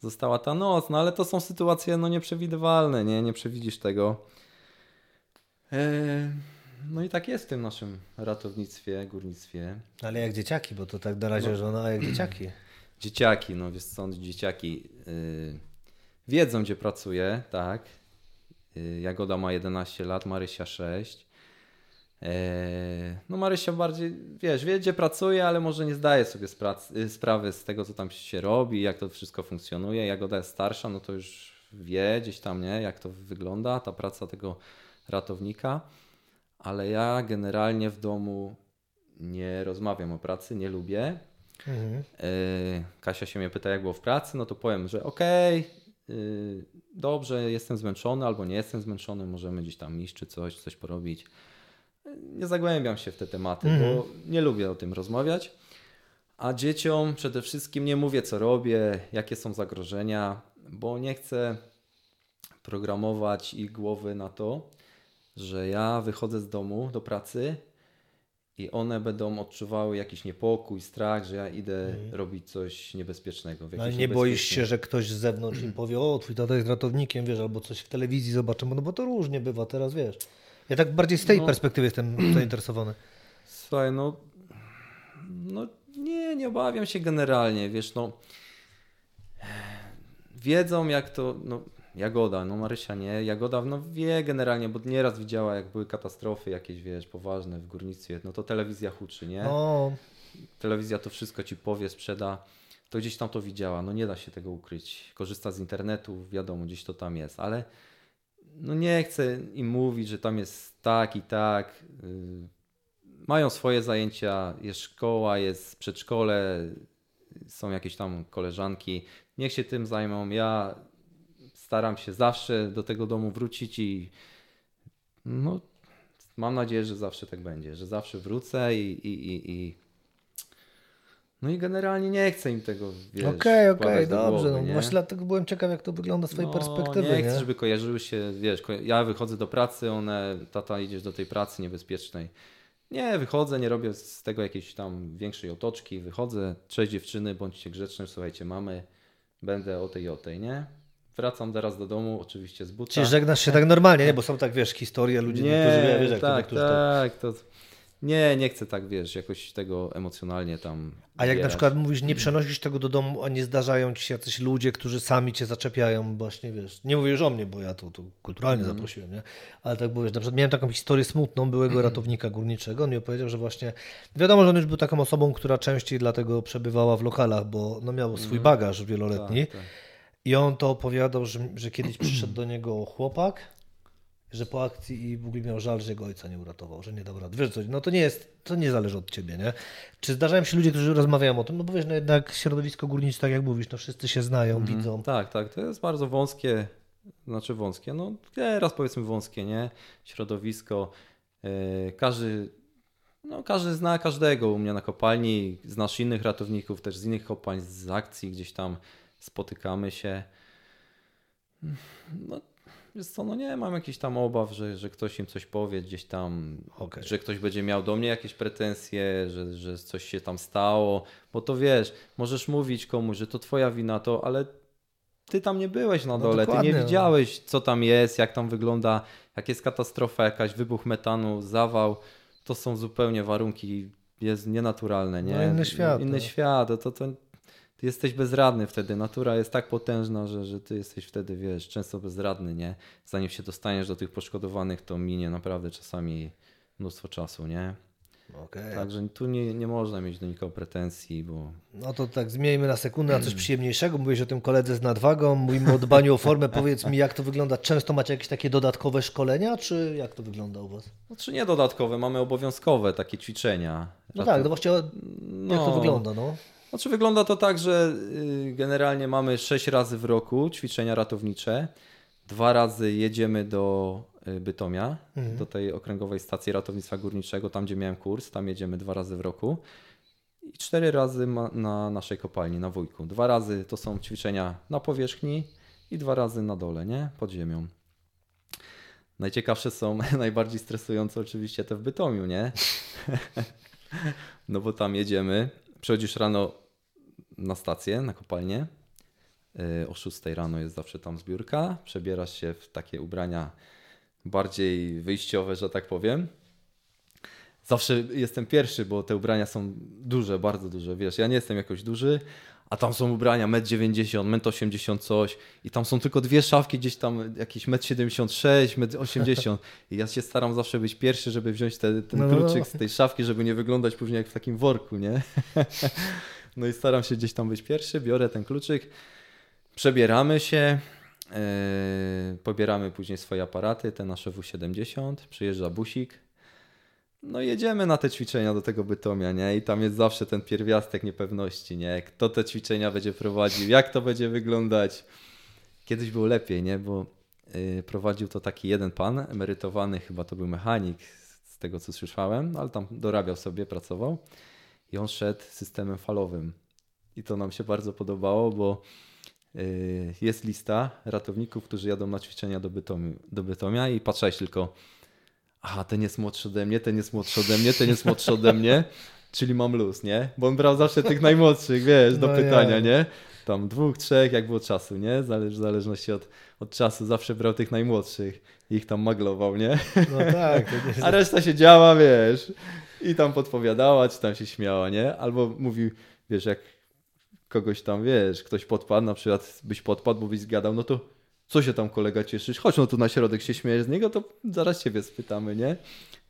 została ta noc, no ale to są sytuacje no nieprzewidywalne, nie? Nie przewidzisz tego. Eee, no i tak jest w tym naszym ratownictwie, górnictwie. Ale jak dzieciaki, bo to tak na razie No. żona, jak dzieciaki. Dzieciaki, no wiesz co, dzieciaki yy, wiedzą gdzie pracuje, tak. Yy, Jagoda ma 11 lat, Marysia 6. Eee, no Marysia bardziej, wiesz, wie gdzie pracuje, ale może nie zdaje sobie sprac- y, sprawy z tego, co tam się robi, jak to wszystko funkcjonuje. Jagoda jest starsza, no to już wie gdzieś tam, nie, jak to wygląda, ta praca tego ratownika. Ale ja generalnie w domu nie rozmawiam o pracy, nie lubię. Mhm. Yy, Kasia się mnie pyta, jak było w pracy, no to powiem, że okej, yy, dobrze, jestem zmęczony albo nie jestem zmęczony, możemy gdzieś tam iść czy coś, coś porobić. Nie zagłębiam się w te tematy, Mhm. bo nie lubię o tym rozmawiać. A dzieciom przede wszystkim nie mówię, co robię, jakie są zagrożenia, bo nie chcę programować ich głowy na to, że ja wychodzę z domu do pracy i one będą odczuwały jakiś niepokój, strach, że ja idę robić coś niebezpiecznego. No, ale nie boisz się, że ktoś z zewnątrz im powie, o twój tata jest ratownikiem, wiesz, albo coś w telewizji zobaczymy, no bo to różnie bywa teraz, wiesz. Ja tak bardziej z tej No. perspektywy jestem zainteresowany. Słuchaj, no, no nie, nie obawiam się generalnie, wiesz, no wiedzą jak to, no Jagoda, no Marysia nie, Jagoda no wie generalnie, bo nieraz widziała jak były katastrofy jakieś, wiesz, poważne w górnictwie, no to telewizja huczy, nie? No, telewizja to wszystko ci powie, sprzeda, to gdzieś tam to widziała. No nie da się tego ukryć. Korzysta z internetu, wiadomo, gdzieś to tam jest, ale no nie chcę im mówić, że tam jest tak i tak. Yy, Mają swoje zajęcia, jest szkoła, jest przedszkole, są jakieś tam koleżanki. Niech się tym zajmą. Ja staram się zawsze do tego domu wrócić i no, mam nadzieję, że zawsze tak będzie, że zawsze wrócę i, i, i, i no i generalnie nie chcę im tego wiesz, okej, okej, wkładać do dobrze. głowy, no, nie? właśnie dlatego byłem ciekaw, jak to wygląda z twojej No, perspektywy, nie nie? chcę, żeby kojarzyły się, wiesz, ja wychodzę do pracy, one, tata idziesz do tej pracy niebezpiecznej. Nie, wychodzę, nie robię z tego jakiejś tam większej otoczki, wychodzę, cześć dziewczyny, bądźcie grzeczne, słuchajcie, mamy, będę o tej i o tej, nie? Wracam teraz do domu, oczywiście z buta. Czyli żegnasz się tak normalnie, nie? Bo są tak, wiesz, historie ludzi, niektórzy, wie- wiesz, jak to tak, niektórzy tak. tak, to... Nie, nie chcę tak, wiesz, jakoś tego emocjonalnie tam A jak na zbierać. przykład mówisz, nie przenosisz tego do domu, a nie zdarzają ci się jacyś ludzie, którzy sami cię zaczepiają, właśnie wiesz. Nie mówię już o mnie, bo ja to, to kulturalnie Mhm. zaprosiłem, nie? Ale tak było, wiesz, na przykład miałem taką historię smutną byłego ratownika górniczego. On mi opowiedział, że właśnie wiadomo, że on już był taką osobą, która częściej dlatego przebywała w lokalach, bo no, miał swój bagaż wieloletni. Mhm. Tak, tak. I on to opowiadał, że, że kiedyś przyszedł do niego chłopak, że po akcji i w ogóle miał żal, że jego ojca nie uratował, że nie dał rady. Wiesz co, no to nie jest, to nie zależy od ciebie, nie? Czy zdarzają się ludzie, którzy rozmawiają o tym? No bo wiesz, no jednak środowisko górnicze, tak jak mówisz, no wszyscy się znają, widzą. Tak, tak, to jest bardzo wąskie, znaczy wąskie, no teraz powiedzmy wąskie, nie? Środowisko, yy, każdy, no każdy zna każdego u mnie na kopalni, znasz innych ratowników, też z innych kopalń, z akcji gdzieś tam spotykamy się. No, wiesz co, no nie mam jakichś tam obaw, że, że ktoś im coś powie gdzieś tam, Okej. że ktoś będzie miał do mnie jakieś pretensje, że, że coś się tam stało, bo to wiesz, możesz mówić komuś, że to twoja wina, to, ale ty tam nie byłeś na No dole, ty dokładnie, nie no. widziałeś, co tam jest, jak tam wygląda, jak jest katastrofa jakaś, wybuch metanu, zawał, to są zupełnie warunki, jest nienaturalne, nie? No inny świat, Inny no. świat, to, to, ty jesteś bezradny wtedy, natura jest tak potężna, że, że ty jesteś wtedy, wiesz, często bezradny, nie? Zanim się dostaniesz do tych poszkodowanych, to minie naprawdę czasami mnóstwo czasu, nie? Okej. Także tu nie, nie można mieć do nikogo pretensji, bo No to tak zmieńmy na sekundę na coś przyjemniejszego. Mówiłeś o tym koledze z nadwagą, mówimy o dbaniu o formę. Powiedz mi, jak to wygląda? Często macie jakieś takie dodatkowe szkolenia, czy jak to wygląda u Was? znaczy nie dodatkowe, mamy obowiązkowe takie ćwiczenia. No tak, no właśnie jak to No. wygląda, no? Znaczy wygląda to tak, że y, generalnie mamy 6 razy w roku ćwiczenia ratownicze. Dwa razy jedziemy do y, Bytomia, do tej okręgowej stacji ratownictwa górniczego, tam gdzie miałem kurs, tam jedziemy dwa razy w roku. I cztery razy na naszej kopalni, na wujku. Dwa razy to są ćwiczenia na powierzchni i dwa razy na dole, nie? Pod ziemią. Najciekawsze są, najbardziej stresujące oczywiście te w Bytomiu, nie? no bo tam jedziemy, przychodzisz rano na stację, na kopalnię. Yy, O 6 rano jest zawsze tam zbiórka. Przebierasz się w takie ubrania bardziej wyjściowe, że tak powiem. Zawsze jestem pierwszy, bo te ubrania są duże, bardzo duże. Wiesz, ja nie jestem jakoś duży, a tam są ubrania 1,90 m, 1,80 m coś i tam są tylko dwie szafki, gdzieś tam jakieś 1,76 m, 1,80 m. I ja się staram zawsze być pierwszy, żeby wziąć te, ten No, no, no. kluczyk z tej szafki, żeby nie wyglądać później jak w takim worku, nie? No i staram się gdzieś tam być pierwszy, biorę ten kluczyk, przebieramy się, yy, pobieramy później swoje aparaty, te nasze W70, przyjeżdża busik, no jedziemy na te ćwiczenia do tego Bytomia, nie? I tam jest zawsze ten pierwiastek niepewności, nie? Kto te ćwiczenia będzie prowadził, jak to będzie wyglądać. Kiedyś było lepiej, nie? Bo yy, prowadził to taki jeden pan, emerytowany, chyba to był mechanik, z tego co słyszałem, ale tam dorabiał sobie, pracował i on szedł systemem falowym. I to nam się bardzo podobało, bo yy, jest lista ratowników, którzy jadą na ćwiczenia do, Bytomi, do Bytomia i patrzałeś tylko, aha, ten jest młodszy ode mnie, ten jest młodszy ode mnie, ten jest młodszy ode mnie, czyli mam luz, nie? Bo on brał zawsze tych najmłodszych, wiesz, do No pytania, ja. nie? Tam dwóch, trzech, jak było czasu, nie? Zależ, w zależności od, od czasu zawsze brał tych najmłodszych i ich tam maglował, nie? No tak. A reszta siedziała, wiesz, i tam podpowiadała, czy tam się śmiała, nie? Albo mówił, wiesz, jak kogoś tam, wiesz, ktoś podpadł, na przykład byś podpadł, bo byś zgadał, no to co się tam kolega cieszysz? Chodź no tu na środek się śmiejesz z niego, to zaraz ciebie spytamy, nie?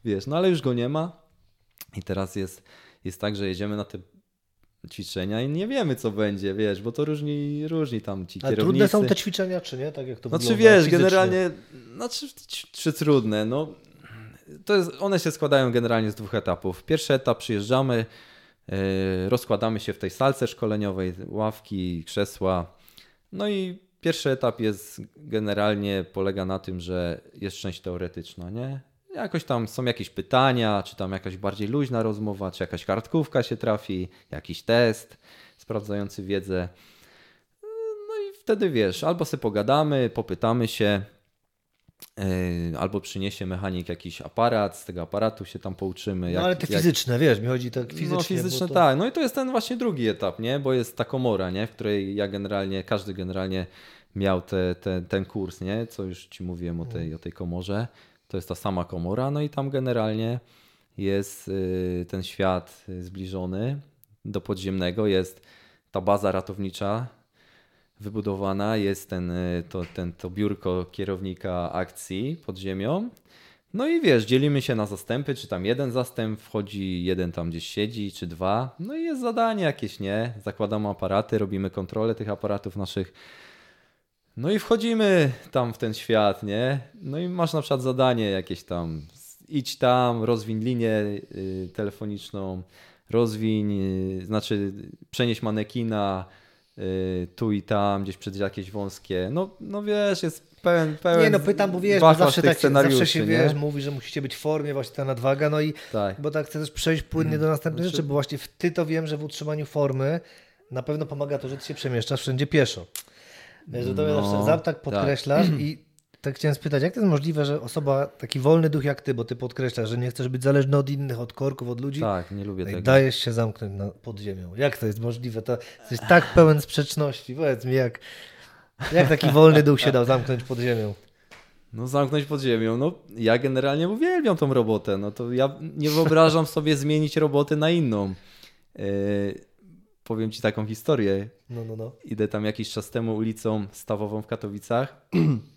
Wiesz, no ale już go nie ma i teraz jest, jest tak, że jedziemy na te ćwiczenia i nie wiemy, co będzie, wiesz, bo to różni, różni tam ci A kierownicy. trudne są te ćwiczenia, czy nie? Tak jak to Znaczy wygląda wiesz, fizycznie? generalnie, znaczy czy, czy trudne, no to jest, one się składają generalnie z dwóch etapów. Pierwszy etap przyjeżdżamy, yy, rozkładamy się w tej salce szkoleniowej, ławki, krzesła. No i pierwszy etap jest generalnie polega na tym, że jest część teoretyczna, nie? Jakoś tam są jakieś pytania, czy tam jakaś bardziej luźna rozmowa, czy jakaś kartkówka się trafi, jakiś test sprawdzający wiedzę. No i wtedy wiesz, albo sobie pogadamy, popytamy się, yy, albo przyniesie mechanik jakiś aparat, z tego aparatu się tam pouczymy. No jak- ale te jak- fizyczne, wiesz, mi chodzi tak fizycznie. no fizyczne to... tak. No i to jest ten właśnie drugi etap, nie? Bo jest ta komora, nie? W której ja generalnie, każdy generalnie miał te, te, ten kurs, nie? Co już ci mówiłem o tej, o tej komorze. To jest ta sama komora, no i tam generalnie jest y, ten świat zbliżony do podziemnego, jest ta baza ratownicza wybudowana, jest ten, y, to, ten, to biurko kierownika akcji pod ziemią. No i wiesz, dzielimy się na zastępy, czy tam jeden zastęp wchodzi, jeden tam gdzieś siedzi, czy dwa. No i jest zadanie jakieś, nie? Zakładamy aparaty, robimy kontrolę tych aparatów naszych. No i wchodzimy tam w ten świat, nie? No i masz na przykład zadanie jakieś tam, idź tam, rozwiń linię y, telefoniczną, rozwiń, y, znaczy przenieś manekina y, tu i tam, gdzieś przez jakieś wąskie. No, no wiesz, jest pełen, pełen Nie no pytam, bo wiesz, bo zawsze tak się, zawsze się scenariuszy, wiesz, nie? mówi, że musicie być w formie, właśnie ta nadwaga, no i Tak. bo tak chcę też przejść płynnie do następnej Znaczy- rzeczy, bo właśnie w ty to wiem, że w utrzymaniu formy na pewno pomaga to, że ty się przemieszczasz wszędzie pieszo. Wiesz, że to No, zawsze tak podkreślasz i tak chciałem spytać, jak to jest możliwe, że osoba, taki wolny duch jak ty, bo ty podkreślasz, że nie chcesz być zależny od innych, od korków, od ludzi, Tak, nie lubię no i tego. dajesz się zamknąć na, pod ziemią. Jak to jest możliwe? To jesteś tak pełen sprzeczności. Powiedz mi, jak, jak taki wolny duch się dał zamknąć pod ziemią? No zamknąć pod ziemią. No ja generalnie uwielbiam tą robotę. No to ja nie wyobrażam sobie zmienić roboty na inną. Yy, powiem ci taką historię. No, no, no. Idę tam jakiś czas temu ulicą Stawową w Katowicach.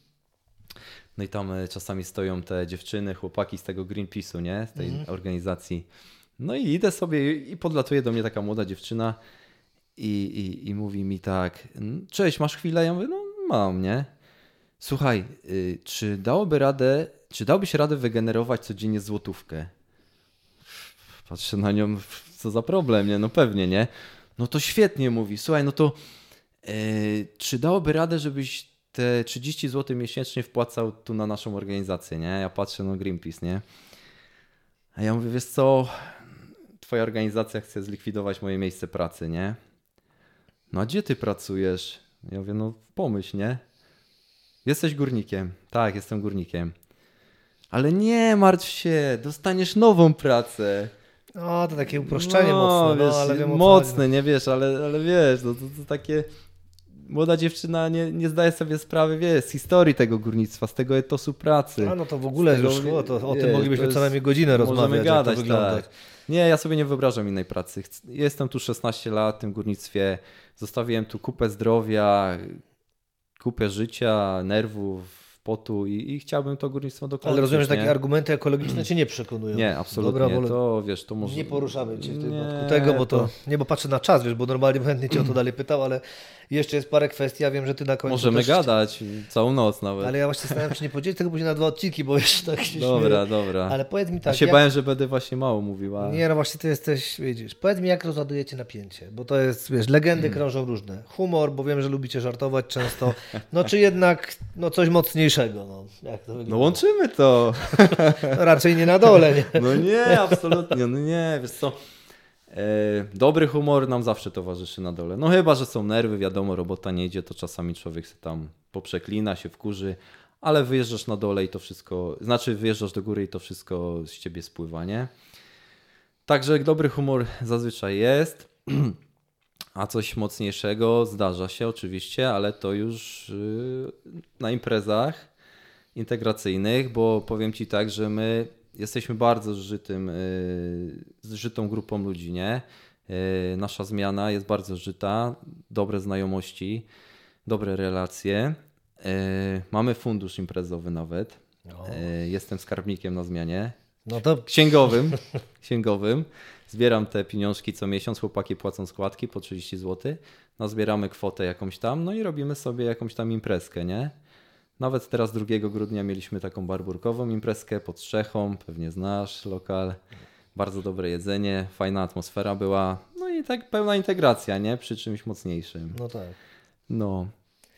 No i tam e, czasami stoją te dziewczyny, chłopaki z tego Greenpeace'u, nie? Z tej organizacji. No i idę sobie i podlatuje do mnie taka młoda dziewczyna i, i, i mówi mi tak, cześć, masz chwilę? Ja mówię, no mam, nie? Słuchaj, y, czy dałoby radę, czy dałbyś radę wygenerować codziennie złotówkę? Patrzę na nią, co za problem, nie? No pewnie, nie? No to świetnie mówi. Słuchaj, no to yy, czy dałoby radę, żebyś te 30 zł miesięcznie wpłacał tu na naszą organizację, nie? Ja patrzę, no Greenpeace, nie? A ja mówię, wiesz co, twoja organizacja chce zlikwidować moje miejsce pracy, nie? No a gdzie ty pracujesz? Ja mówię, no pomyśl, nie? Jesteś górnikiem. Tak, jestem górnikiem. Ale nie martw się, dostaniesz nową pracę. No, to takie uproszczenie no, mocne, no, wiesz, no, ale wiem Mocne, nie wiesz, ale, ale wiesz, no, to, to takie młoda dziewczyna nie, nie zdaje sobie sprawy, wiesz, z historii tego górnictwa, z tego etosu pracy. A no to w ogóle tego, już szło, to o tym moglibyśmy co najmniej godzinę rozmawiać, gadać, Tak. Nie, ja sobie nie wyobrażam innej pracy. Jestem tu 16 lat w tym górnictwie, zostawiłem tu kupę zdrowia, kupę życia, nerwów, potu i, i chciałbym to górnictwo dokończyć. Ale rozumiem, że takie argumenty ekologiczne cię nie przekonują. Nie, absolutnie. Dobra, to wiesz, to może... Nie poruszamy cię w tym nie, tego, bo to... to... Nie, bo patrzę na czas, wiesz, bo normalnie chętnie cię o to dalej pytał, ale jeszcze jest parę kwestii, ja wiem, że ty na końcu Możemy też... gadać całą noc nawet. Ale ja właśnie zastanawiam się, czy nie podzielić tego później na dwa odcinki, bo jeszcze tak się Dobra, śmieję. dobra. Ale powiedz mi tak... Ja się jak... bałem, że będę właśnie mało mówiła. Nie, no właśnie ty jesteś, widzisz, powiedz mi, jak rozładujecie napięcie, bo to jest, wiesz, legendy krążą różne. Humor, bo wiem, że lubicie żartować często, no czy jednak no coś mocniejszego, no. no łączymy to. no, raczej nie na dole, nie? No nie, absolutnie, no nie, wiesz co... E, dobry humor nam zawsze towarzyszy na dole. No chyba, że są nerwy, wiadomo, robota nie idzie, to czasami człowiek się tam poprzeklina, się wkurzy, ale wyjeżdżasz na dole i to wszystko, znaczy wyjeżdżasz do góry i to wszystko z ciebie spływa, nie? Także dobry humor zazwyczaj jest, a coś mocniejszego zdarza się oczywiście, ale to już y, na imprezach integracyjnych, bo powiem Ci tak, że my jesteśmy bardzo zżytym, y, zżytą grupą ludzi, nie? Y, nasza zmiana jest bardzo żyta, dobre znajomości, dobre relacje. Mamy fundusz imprezowy nawet. Jestem skarbnikiem na zmianie. No to... Księgowym. księgowym. Zbieram te pieniążki co miesiąc, chłopaki płacą składki po 30 zł. No zbieramy kwotę jakąś tam, no i robimy sobie jakąś tam imprezkę, nie? Nawet teraz 2 grudnia mieliśmy taką barburkową imprezkę pod Strzechą, pewnie znasz lokal. Bardzo dobre jedzenie, fajna atmosfera była. No i tak pełna integracja, nie? Przy czymś mocniejszym. No tak. No,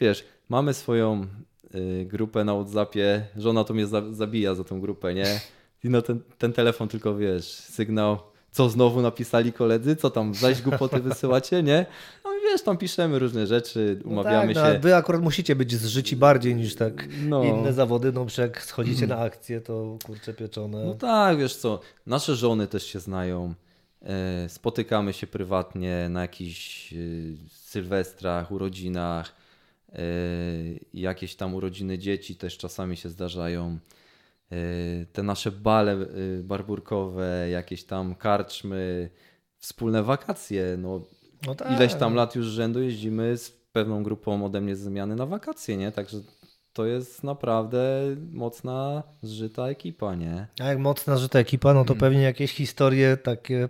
wiesz, mamy swoją y, grupę na WhatsAppie. Żona to mnie za, zabija za tą grupę, nie? I no ten, ten telefon tylko, wiesz, sygnał co znowu napisali koledzy, co tam zaś głupoty wysyłacie, nie? No i wiesz, tam piszemy różne rzeczy, no umawiamy no tak, się. No, wy akurat musicie być zżyci bardziej niż tak no. inne zawody, no bo jak schodzicie na akcję, to kurczę pieczone. No tak, wiesz co, nasze żony też się znają, e, spotykamy się prywatnie na jakichś e, sylwestrach, urodzinach, e, jakieś tam urodziny dzieci też czasami się zdarzają. Y, te nasze bale y, barburkowe, jakieś tam karczmy, wspólne wakacje. No, no tak. Ileś tam lat już rzędu jeździmy z pewną grupą ode mnie z zmiany na wakacje, nie? Także to jest naprawdę mocna, zżyta ekipa, nie? A jak mocna, zżyta ekipa, no to mm. pewnie jakieś historie takie,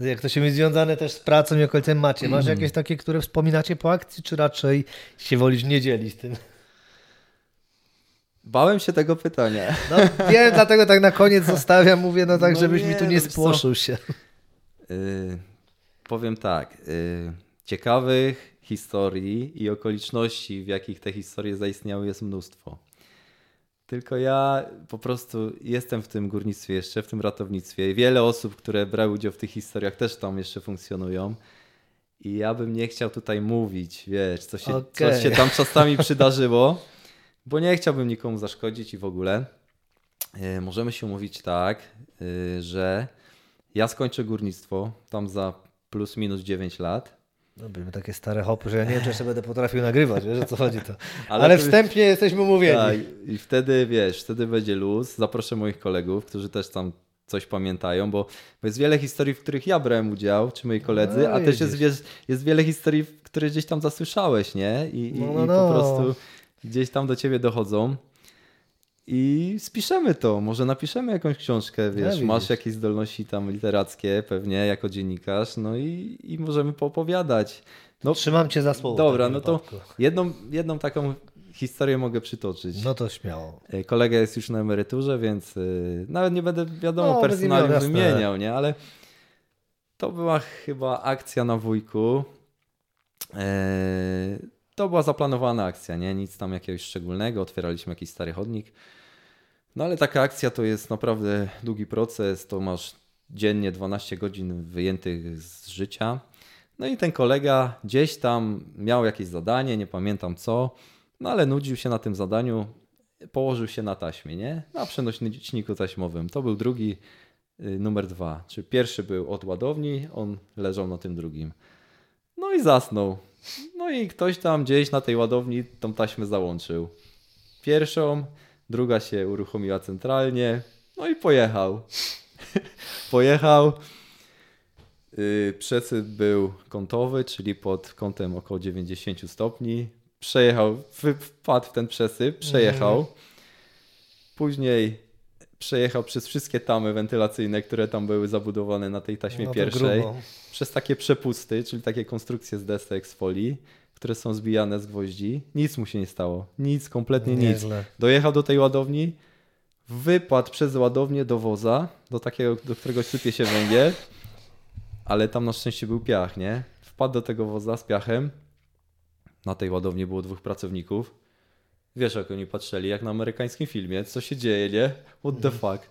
jak to się mówi, związane też z pracą i okolicem macie. Masz mm. jakieś takie, które wspominacie po akcji, czy raczej się wolisz nie dzielić tym? Bałem się tego pytania. No wiem, dlatego tak na koniec zostawiam, mówię, no tak, no żebyś nie, mi tu nie no spłoszył się. Yy, powiem tak, yy, ciekawych historii i okoliczności, w jakich te historie zaistniały jest mnóstwo. Tylko ja po prostu jestem w tym górnictwie jeszcze, w tym ratownictwie wiele osób, które brały udział w tych historiach też tam jeszcze funkcjonują. I ja bym nie chciał tutaj mówić, wiesz, co się, okay. co się tam czasami przydarzyło bo nie chciałbym nikomu zaszkodzić i w ogóle. E, możemy się mówić tak, e, że ja skończę górnictwo tam za plus minus 9 lat. No, były takie stare hopy, że ja nie wiem, czy jeszcze będę potrafił nagrywać, wiesz o co chodzi to. Ale, Ale wstępnie jesteśmy umówieni. Tak, i wtedy, wiesz, wtedy będzie luz. Zaproszę moich kolegów, którzy też tam coś pamiętają, bo, jest wiele historii, w których ja brałem udział, czy moi koledzy, no, a też jest, jest, jest wiele historii, które gdzieś tam zasłyszałeś, nie? I, no, no, i po no. prostu gdzieś tam do ciebie dochodzą. i spiszemy to. Może napiszemy jakąś książkę, wiesz, No, masz jakieś zdolności tam literackie pewnie jako dziennikarz, no i, i możemy poopowiadać. No Trzymam cię za słowo. dobra, no to jedną, jedną taką historię mogę przytoczyć. No to śmiało. E, Kolega jest już na emeryturze, więc y, nawet nie będę wiadomo No, jasne. wymieniał, nie? Ale to była chyba akcja na wujku. E, To była zaplanowana akcja, nie? Nic tam jakiegoś szczególnego. Otwieraliśmy jakiś stary chodnik. No ale taka akcja to jest naprawdę długi proces. To masz dziennie 12 godzin wyjętych z życia. No i ten kolega gdzieś tam miał jakieś zadanie, nie pamiętam co, no ale nudził się na tym zadaniu, położył się na taśmie, nie? Na przenośniku taśmowym. To był drugi, y, numer dwa. Czy pierwszy był od ładowni, on leżał na tym drugim. No i zasnął. No i ktoś tam gdzieś na tej ładowni tą taśmę załączył. Pierwszą, druga się uruchomiła centralnie, no i pojechał. pojechał. Yy, Przesyp był kątowy, czyli pod kątem około 90 stopni. Przejechał, wpadł w ten przesyp, przejechał. Później przejechał przez wszystkie tamy wentylacyjne, które tam były zabudowane na tej taśmie No pierwszej. grubo. Przez takie przepusty, czyli takie konstrukcje z desek, z folii, które są zbijane z gwoździ. Nic mu się nie stało. Nic, kompletnie nic. Dojechał do tej ładowni, wypadł przez ładownię do woza, do takiego, do którego sypie się węgiel, ale tam na szczęście był piach, nie? Wpadł do tego woza z piachem. Na tej ładowni było dwóch pracowników. Wiesz, jak oni patrzyli, jak na amerykańskim filmie, co się dzieje, nie? What the fuck?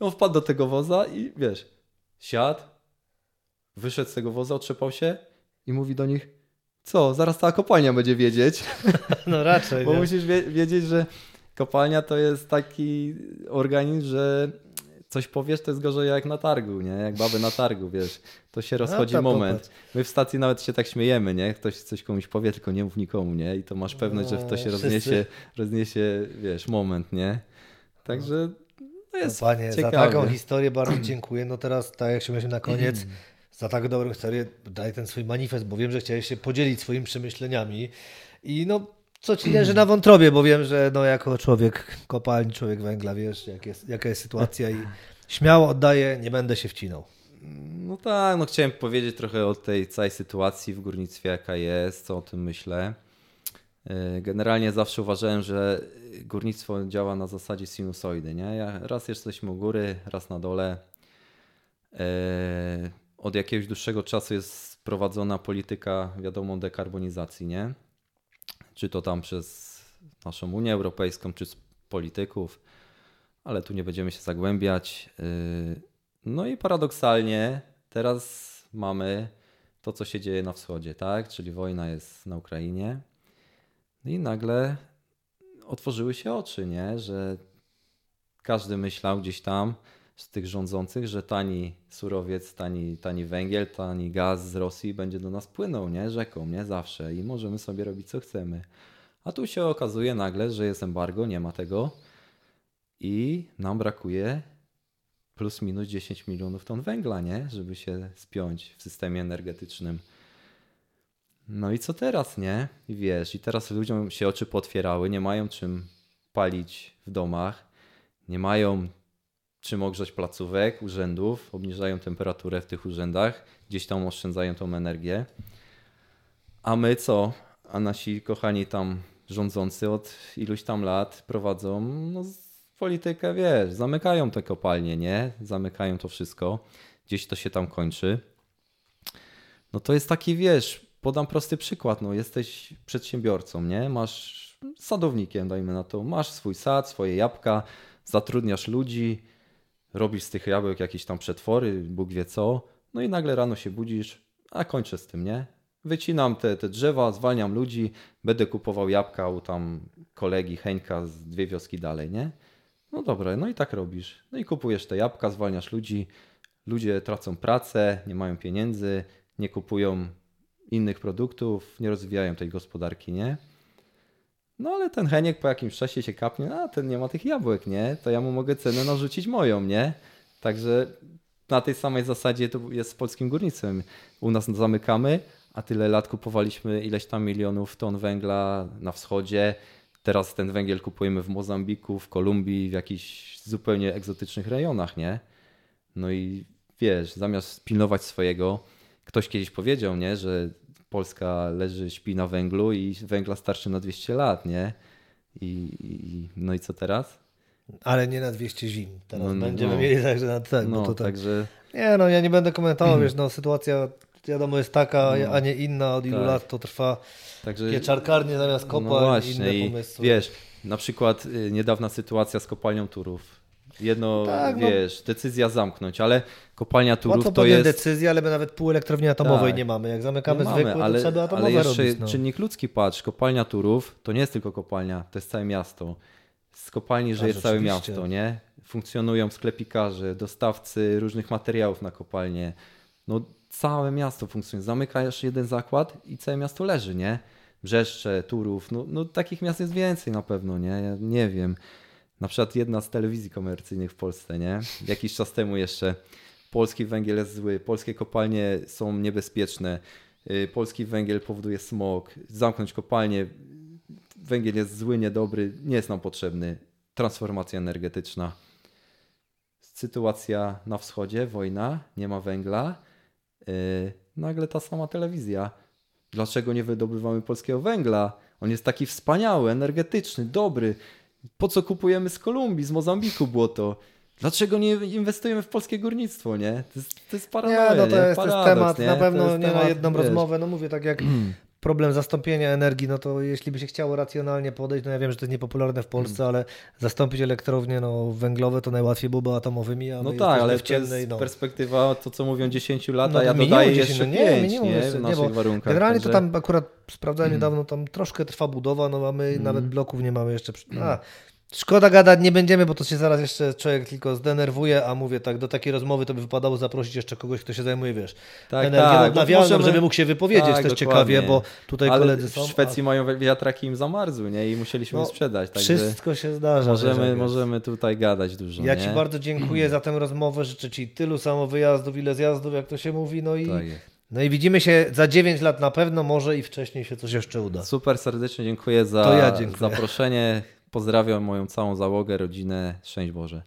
On wpadł do tego woza i wiesz, siadł, wyszedł z tego woza, otrzepał się i mówi do nich, co, zaraz cała kopalnia będzie wiedzieć. No raczej. Bo nie? musisz wie, wiedzieć, że kopalnia to jest taki organizm, że coś powiesz, to jest gorzej jak na targu, nie? Jak baby na targu, wiesz. To się rozchodzi tam moment. popatrz. My w stacji nawet się tak śmiejemy, nie? Ktoś coś komuś powie, tylko nie mów nikomu, nie? I to masz pewność, że w to się No, rozniesie, wszyscy. rozniesie, wiesz, moment, nie? Także No, jest panie, za ciekawe. taką historię bardzo dziękuję. No teraz, tak jak się myślę na koniec, za tak dobrą historię daj ten swój manifest, bo wiem, że chciałeś się podzielić swoimi przemyśleniami. I no, co ci leży na wątrobie, bo wiem, że no, jako człowiek kopalni, człowiek węgla, wiesz, jak jest, jaka jest sytuacja i śmiało oddaję, nie będę się wcinał. No tak, no chciałem powiedzieć trochę o tej całej sytuacji w górnictwie, jaka jest, co o tym myślę. Yy, Generalnie zawsze uważałem, że górnictwo działa na zasadzie sinusoidy. Nie? Raz jesteśmy u góry, raz na dole. Yy, Od jakiegoś dłuższego czasu jest prowadzona polityka, wiadomo, dekarbonizacji, nie? Czy to tam przez naszą Unię Europejską, czy z polityków, ale tu nie będziemy się zagłębiać. Yy, no i paradoksalnie teraz mamy to, co się dzieje na wschodzie, tak? Czyli wojna jest na Ukrainie. No i nagle otworzyły się oczy, nie? Że każdy myślał gdzieś tam z tych rządzących, że tani surowiec, tani, tani węgiel, tani gaz z Rosji będzie do nas płynął, nie? Rzeką, nie? Zawsze. I możemy sobie robić co chcemy. A tu się okazuje nagle, że jest embargo, nie ma tego. I nam brakuje plus minus 10 milionów ton węgla, nie? Żeby się spiąć w systemie energetycznym. No i co teraz, nie? Wiesz, i teraz ludziom się oczy potwierały, nie mają czym palić w domach, nie mają czym ogrzać placówek, urzędów, obniżają temperaturę w tych urzędach, gdzieś tam oszczędzają tą energię. A my co? A nasi kochani tam rządzący od iluś tam lat prowadzą no, politykę, wiesz, zamykają te kopalnie, nie? Zamykają to wszystko. Gdzieś to się tam kończy. No to jest taki, wiesz, podam prosty przykład, no jesteś przedsiębiorcą, nie? Masz sadownikiem, dajmy na to, masz swój sad, swoje jabłka, zatrudniasz ludzi, robisz z tych jabłek jakieś tam przetwory, Bóg wie co, no i nagle rano się budzisz, a kończę z tym, nie? Wycinam te, te drzewa, zwalniam ludzi, będę kupował jabłka u tam kolegi Heńka z dwie wioski dalej, nie? No dobra, no i tak robisz. No i kupujesz te jabłka, zwalniasz ludzi, ludzie tracą pracę, nie mają pieniędzy, nie kupują innych produktów, nie rozwijają tej gospodarki, nie? No ale ten Heniek po jakimś czasie się kapnie, a ten nie ma tych jabłek, nie? To ja mu mogę cenę narzucić moją, nie? Także na tej samej zasadzie to jest z polskim górnictwem. U nas zamykamy, a tyle lat kupowaliśmy ileś tam milionów ton węgla na wschodzie. Teraz ten węgiel kupujemy w Mozambiku, w Kolumbii, w jakichś zupełnie egzotycznych rejonach, nie? No i wiesz, zamiast pilnować swojego, ktoś kiedyś powiedział, nie, że Polska leży, śpi na węglu i węgla starczy na 200 lat, nie? I, i no i co teraz? Ale nie na 200 zim. Teraz No, no, będziemy no. mieli także na ten. No, bo to tak. także Nie no, ja nie będę komentował, wiesz, no sytuacja wiadomo jest taka, a nie inna, od ilu tak. lat to trwa. Także Pieczarkarnie zamiast kopalń, no właśnie, inne i pomysły. wiesz, na przykład y, niedawna sytuacja z kopalnią Turów. Jedno, Tak, no. wiesz, decyzja zamknąć, ale kopalnia Turów Łatwo to jest... decyzję, ale my nawet pół elektrowni atomowej Tak. nie mamy. Jak zamykamy Nie zwykłe, mamy, ale, to trzeba ale jeszcze robić. No. czynnik ludzki, patrz, kopalnia Turów to nie jest tylko kopalnia, to jest całe miasto. Z kopalni żyje całe miasto, nie? Funkcjonują sklepikarze, dostawcy różnych materiałów na kopalnię. No całe miasto funkcjonuje. Zamykasz jeden zakład i całe miasto leży, nie? Brzeszcze, Turów, no, no takich miast jest więcej na pewno, nie? Ja nie wiem. Na przykład jedna z telewizji komercyjnych w Polsce, nie? Jakiś czas temu jeszcze polski węgiel jest zły, polskie kopalnie są niebezpieczne, y, polski węgiel powoduje smog, zamknąć kopalnię, węgiel jest zły, niedobry, nie jest nam potrzebny. Transformacja energetyczna. Sytuacja na wschodzie, wojna, nie ma węgla, yy, nagle ta sama telewizja. Dlaczego nie wydobywamy polskiego węgla? On jest taki wspaniały, energetyczny, dobry. Po co kupujemy z Kolumbii, z Mozambiku błoto? Dlaczego nie inwestujemy w polskie górnictwo, nie? To jest, to jest paranoja, Nie, no to nie? jest, to jest Paradoks, temat nie? na pewno nie na temat, jedną wiesz, rozmowę. No mówię, tak jak problem zastąpienia energii, no to jeśli by się chciało racjonalnie podejść, no ja wiem, że to jest niepopularne w Polsce, Mm. ale zastąpić elektrownie no, węglowe to najłatwiej byłoby atomowymi, a No tak, ale w ciemnej, no. perspektywa, to co mówią 10 lat, No a ja dodaję 10, jeszcze no nie, 5 minimum nie, w nie, naszych bo warunkach. Generalnie także- Mm. to tam akurat sprawdzałem niedawno, tam troszkę trwa budowa, no a my nawet bloków nie mamy jeszcze. przy- A, szkoda gadać, nie będziemy, bo to się zaraz jeszcze człowiek tylko zdenerwuje, a mówię tak, do takiej rozmowy to by wypadało zaprosić jeszcze kogoś, kto się zajmuje, wiesz, Tak, energią tak, bo odnawialną, możemy- żeby mógł się wypowiedzieć tak, też dokładnie. ciekawie, bo tutaj Ale koledzy są. w Szwecji mają wiatraki im zamarzły, nie? I musieliśmy No, je sprzedać, a także Wszystko się zdarza. możemy, jest. możemy tutaj gadać dużo, Ja nie? Ci bardzo dziękuję za tę rozmowę, życzę Ci tylu samo wyjazdów, ile zjazdów, jak to się mówi, no i, Tak no i widzimy się za 9 lat na pewno, może i wcześniej się coś jeszcze uda. Super serdecznie dziękuję za ja dziękuję. zaproszenie. Pozdrawiam moją całą załogę, rodzinę. Szczęść Boże.